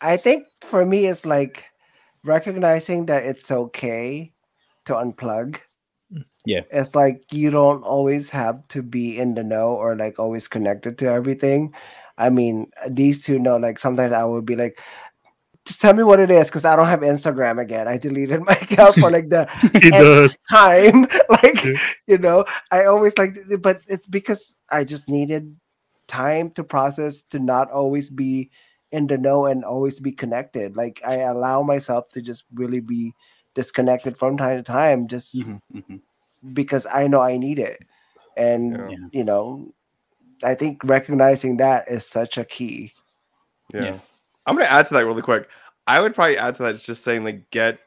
I think for me, it's like recognizing that it's okay to unplug. Yeah. It's like you don't always have to be in the know or like always connected to everything. I mean, these two know, like sometimes I would be like, just tell me what it is because I don't have Instagram again. I deleted my account for like the time. like, Yeah. you know, I always like, but it's because I just needed time to process to not always be in the know and always be connected. Like, I allow myself to just really be disconnected from time to time just Mhm, mhm. Because I know I need it. And, Yeah. Yeah. you know, I think recognizing that is such a key. Yeah. Yeah. I'm gonna add to that really quick. I would probably add to that just saying like get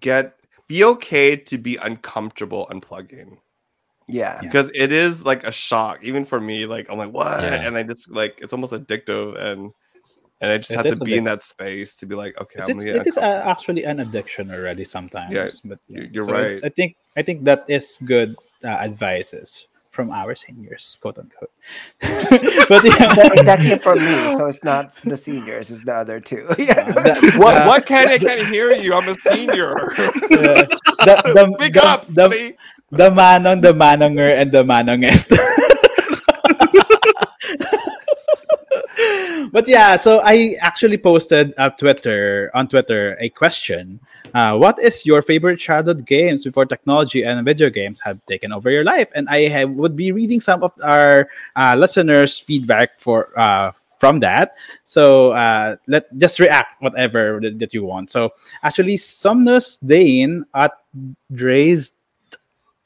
get be okay to be uncomfortable unplugging Yeah. Yeah. because it is like a shock even for me. Like I'm like what, Yeah. and I just like it's almost addictive and and I just It have to be in that space to be like okay, It's, I'm it's, gonna get it is uh, uncomfortable. actually an addiction already sometimes. but yeah. you- you're So right. I think I think that is good uh, advices from our seniors, quote unquote. but yeah, that, that came from me, so it's not the seniors, it's the other two. yeah. uh, that- what uh, what can I can't hear you? I'm a senior. uh, the, the, Speak the, up, the, Sonny. the manong, the manonger, and the manongest. But yeah, so I actually posted Twitter on Twitter a question. Uh, what is your favorite childhood games before technology and video games have taken over your life? And I have, would be reading some of our uh, listeners' feedback for uh, from that. So uh, let just react whatever that, that you want. So actually, Somnus Dane at Dre's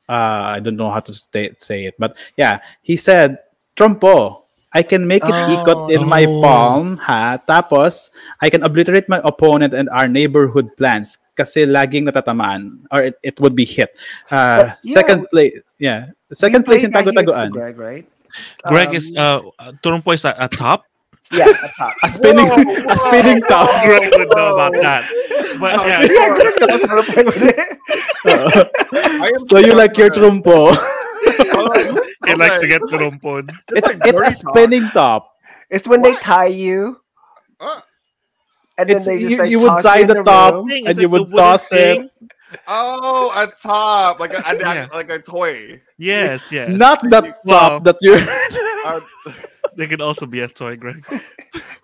uh, I don't know how to stay, say it, but yeah, he said, Trompo, I can make it ikot in my Oh. palm, ha? Tapos, I can obliterate my opponent and our neighborhood plans kasi laging natatamaan or it, it would be hit. Uh, But, yeah, second place, yeah. Second place in Played that here too, Tago-Tagoan. Greg, right? Greg is Um, uh Turumpo is at, at top. yeah, at top. A spinning, Whoa, a spinning whoa, top. Greg would know about that. But yeah, yeah, Greg knows how to play with it. So you like your confident. trumpo. He likes to get turumpon. it's, like it's a spinning top. It's when they tie you, Uh, and then It's, they just you, like you would toss tie in the top. Thing, and it's you like would wooden toss it. Oh, a top, like a, a- Yeah. like a toy. Yes, yes. Not the Wow. top that you're. Uh, They can also be a toy, Greg.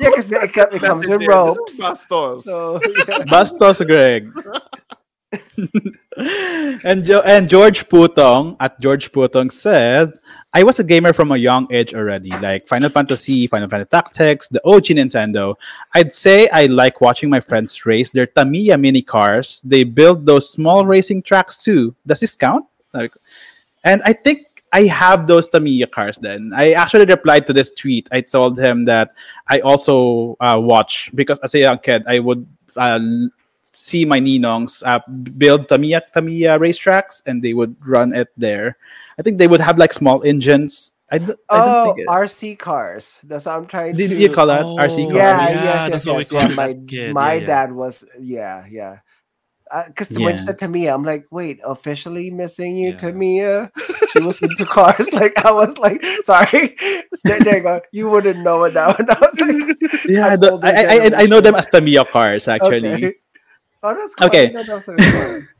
Yeah, because it, co- it comes with This ropes. Bastos. So yeah. Bastos, Greg. and jo- and George Putong at George Putong said, "I was a gamer from a young age already, like Final Fantasy, Final Fantasy Tactics, the OG Nintendo. I'd say I like watching my friends race their Tamiya mini cars. They build those small racing tracks too. Does this count? Like, and I think." I have those Tamiya cars then. I actually replied to this tweet. I told him that I also uh, watch because as a young kid, I would uh, see my ninongs uh, build Tamiya Tamiya racetracks and they would run it there. I think they would have like small engines. I, d- I don't Oh, think it, RC cars. That's what I'm trying did to. you call that RC Oh, cars? Yeah, Yeah, yes, that's yes, what we yes. called Yeah, it my kid, my yeah, yeah. dad was. Yeah, yeah. Because when Yeah. you said Tamiya, I'm like, wait, officially missing you, Yeah. Tamiya? She was into cars. Like I was like, sorry. there, there you go. You wouldn't know it now. And I was like, Yeah, I, I'm don't- older I, I, I- I know them as Tamiya cars actually. okay. Oh, that's cool. Okay. didn't know that was what it was.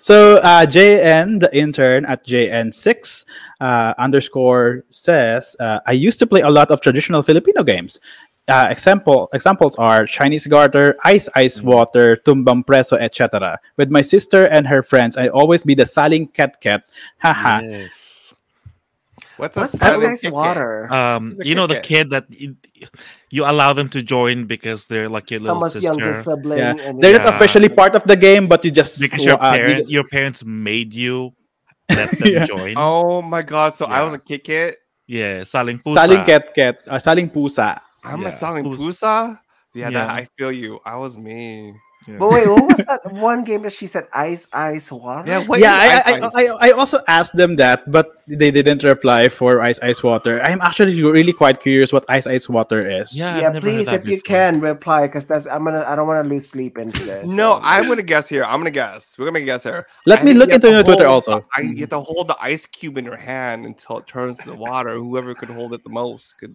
So uh, JN, the intern at JN6 uh, underscore says, uh, I used to play a lot of traditional Filipino games. Uh, example examples are Chinese garter, ice ice water, tumbang preso, etc. With my sister and her friends, I always be the saling ket ket. Haha. yes. What's a What's silent ice ice kick it? water? Um, you know the kid kid that you, you allow them to join because they're like your little sister. youngest sibling. Yeah. And They're Yeah. not officially part of the game, but you just because your uh, parent, you- your parents made you let them Yeah. join. Oh my god! So I was a kick it. Yeah, saling pusa. saling ket ket, uh, saling pusa. I'm Yeah. a saling Who's- pusa. Yeah, that I feel you. I was me. Yeah. But wait, what was that one game that she said ice, ice, water? Yeah, what yeah, is I, ice I. I, I also asked them that, but they didn't reply for ice ice water. I'm actually really quite curious what ice ice water is. Yeah. Yeah, please, that if you can reply, because that's I'm gonna I don't want to lose sleep into this. No, so- I'm gonna guess here. I'm gonna guess. We're gonna make a guess here. Let I me look you have into to your Twitter hold the- also. I, you have to hold the ice cube in your hand until it turns to the water. Whoever could hold it the most could,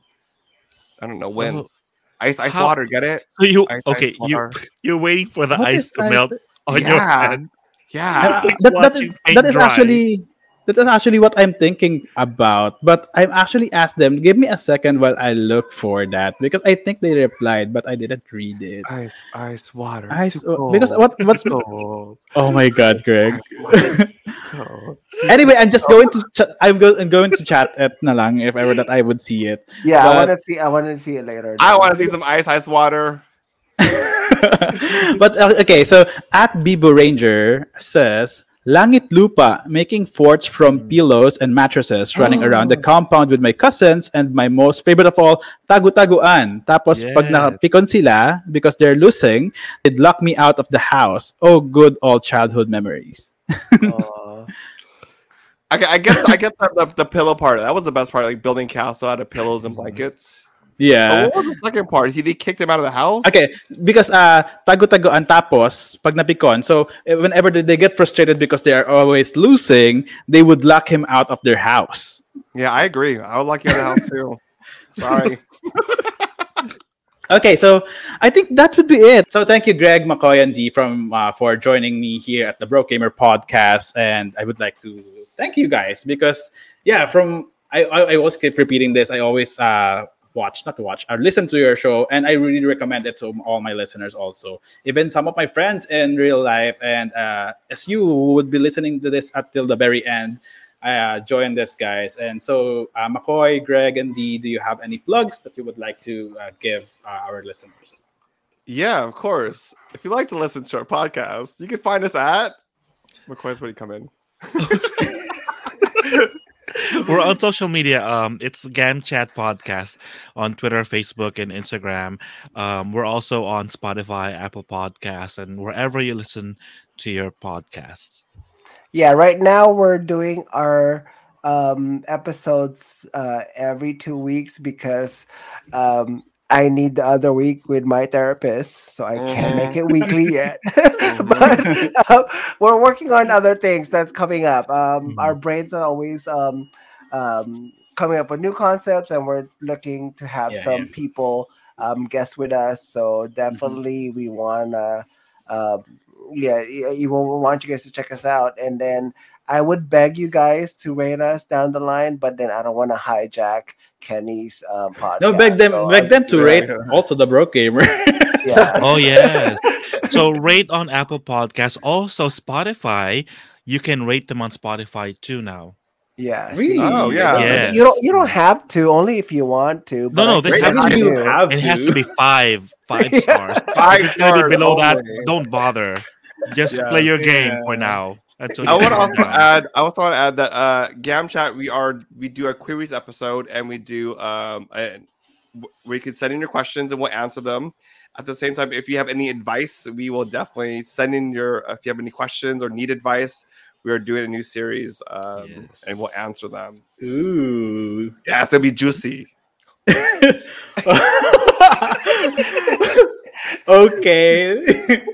I don't know, wins. Ice, ice, how- water. Get it? So you Ice, okay? ice, you you're waiting for the What ice to ice- melt on your Yeah. hand. Yeah. It's like that, that is, that is actually that is actually what I'm thinking about. But I'm actually asked them. Give me a second while I look for that because I think they replied, but I didn't read it. Ice, ice, water. Ice, too because what what's too cold, oh my god, Greg. cold. anyway, I'm just going to ch- I'm, go- I'm going to chat at na lang if ever that I would see it. yeah, I want to see. I want to see it later. I want to see some ice, ice, water. but uh, okay, so at Bibo Ranger says Langit Lupa making forts from hmm. pillows and mattresses running around the oh. compound with my cousins and my most favorite of all tagu-taguan. Tapos pag Yes. napikon sila because they're losing, they'd lock me out of the house. Oh, good old childhood memories. Aw. Okay, I guess I get the, the, the pillow part. That was the best part, like building castle out of pillows and hmm. blankets. Yeah. What was the second part? He, he kicked him out of the house. Okay, because uh tago-tagoan tapos pag napikon. So eh, whenever they they get frustrated because they are always losing, they would lock him out of their house. Yeah, I agree. I would like you out of the house too. Sorry. Okay, so I think that would be it. So thank you, Greg, McCoy, and Dee, from uh, for joining me here at the Broke Gamer podcast, and I would like to thank you guys because yeah, from I I, I always keep repeating this. I always uh watch not to watch I listen to your show, and I really recommend it to all my listeners also, even some of my friends in real life, and uh, as you would be listening to this until the very end. Uh, join this, guys. And so, uh, McCoy, Greg, and Dee, do you have any plugs that you would like to uh, give uh, our listeners? Yeah, of course. If you like to listen to our podcast, you can find us at McCoy's when you come in. We're on social media. Um, it's Gam Chat Podcast on Twitter, Facebook, and Instagram. Um, we're also on Spotify, Apple Podcasts, and wherever you listen to your podcasts. yeah, right now we're doing our um episodes uh every two weeks because um I need the other week with my therapist, so I can't make it weekly yet. but uh, we're working on other things that's coming up. Um, Our brains are always um, um, coming up with new concepts, and we're looking to have Yeah, some yeah. people um, guest with us. So definitely, we want to um, yeah, you will want you guys to check us out. And then I would beg you guys to rate us down the line, but then I don't want to hijack Kenny's um, podcast. No, beg them, so beg them to do rate also the broke gamer. Yeah. Oh yes. so rate on Apple Podcasts. Also Spotify. You can rate them on Spotify too now. Yeah. Really? Oh, yeah. Yes. You don't you don't have to, only if you want to. but no, I they have to. you you do. have It has to. to be five, five Yeah. stars. Five if it's stars be below that, don't bother. Just Yeah. play your game Yeah. for now. That's I want to also add. I also want to add that uh, Gam Chat. We are we do a queries episode, and we do um, a, we can send in your questions, and we'll answer them. At the same time, if you have any advice, we will definitely send in your. If you have any questions or need advice, we are doing a new series, um, Yes. and we'll answer them. Ooh. Yeah, it's gonna be juicy. okay.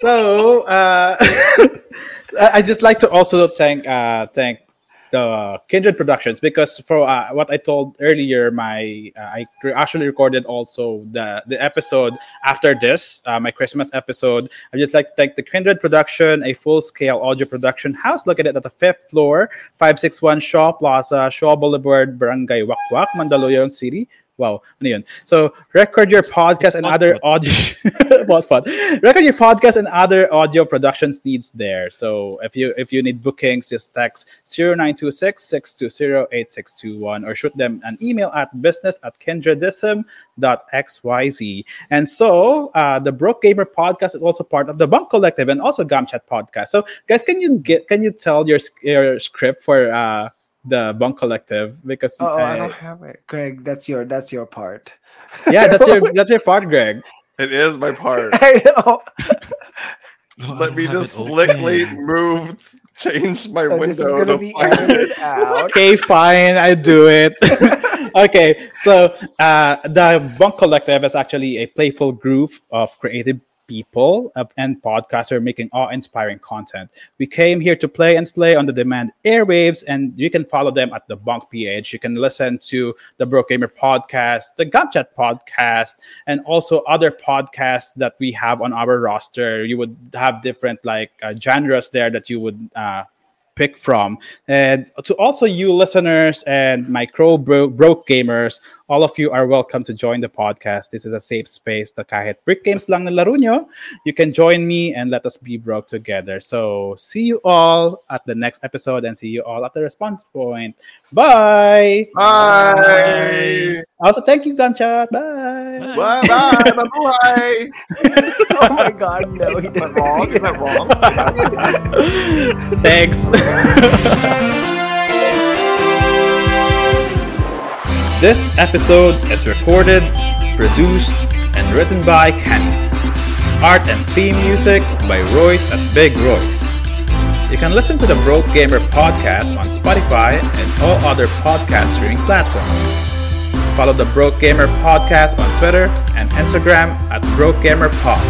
so uh, I just like to also thank uh, thank the Kindred Productions because for uh, what I told earlier, my uh, I actually recorded also the the episode after this, uh, my Christmas episode. I just like to thank the Kindred Production, a full scale audio production house located at the fifth floor, five six one Shaw Plaza, Shaw Boulevard, Barangay Wakwak, Mandaluyong City. Wow, ano yun? So record your podcast and other audio what fun. Record your podcast and other audio productions needs there. So if you if you need bookings, just text 0926-620-8621 or shoot them an email at business at kindredism.xyz. And so uh, the Broke Gamer podcast is also part of the Bunk Collective and also Gam Chat podcast. So guys, can you get can you tell your, your script for uh, the Bunk Collective? Because Oh, I uh, don't have it. Greg, that's your that's your part. yeah, that's your that's your part, Greg. It is my part. I know. Oh, I Let don't me just it slickly move, change my So this is window. gonna to be find it. out. okay, fine, I do it. okay, so uh, the Bunk Collective is actually a playful group of creative people uh, and podcasters making awe-inspiring content. We came here to play and slay on the demand airwaves, and you can follow them at the Bunk PH. You can listen to the Broke Gamer podcast, the Gam Chat podcast, and also other podcasts that we have on our roster. You would have different like uh, genres there that you would. Uh, pick from. And to also you listeners and micro bro- broke gamers, all of you are welcome to join the podcast. This is a safe space na kahit brick games lang na laro nyo, you can join me and let us be broke together. So see you all at the next episode and see you all at the respawn point. Bye! Bye. Also, thank you, Gam Chat. Bye! Bye. Bye. Bye. Oh my god, no, he Is that didn't. wrong? Is that wrong? Thanks. this episode is recorded, produced, and written by Kenny. Art and theme music by Roice at Big Roice. You can listen to the Broke Gamer podcast on Spotify and all other podcast streaming platforms. Follow the Broke Gamer podcast on Twitter and Instagram at Broke Gamer Pod.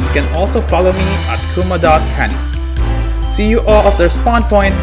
You can also follow me at kuma.kenny. See you all at the spawn point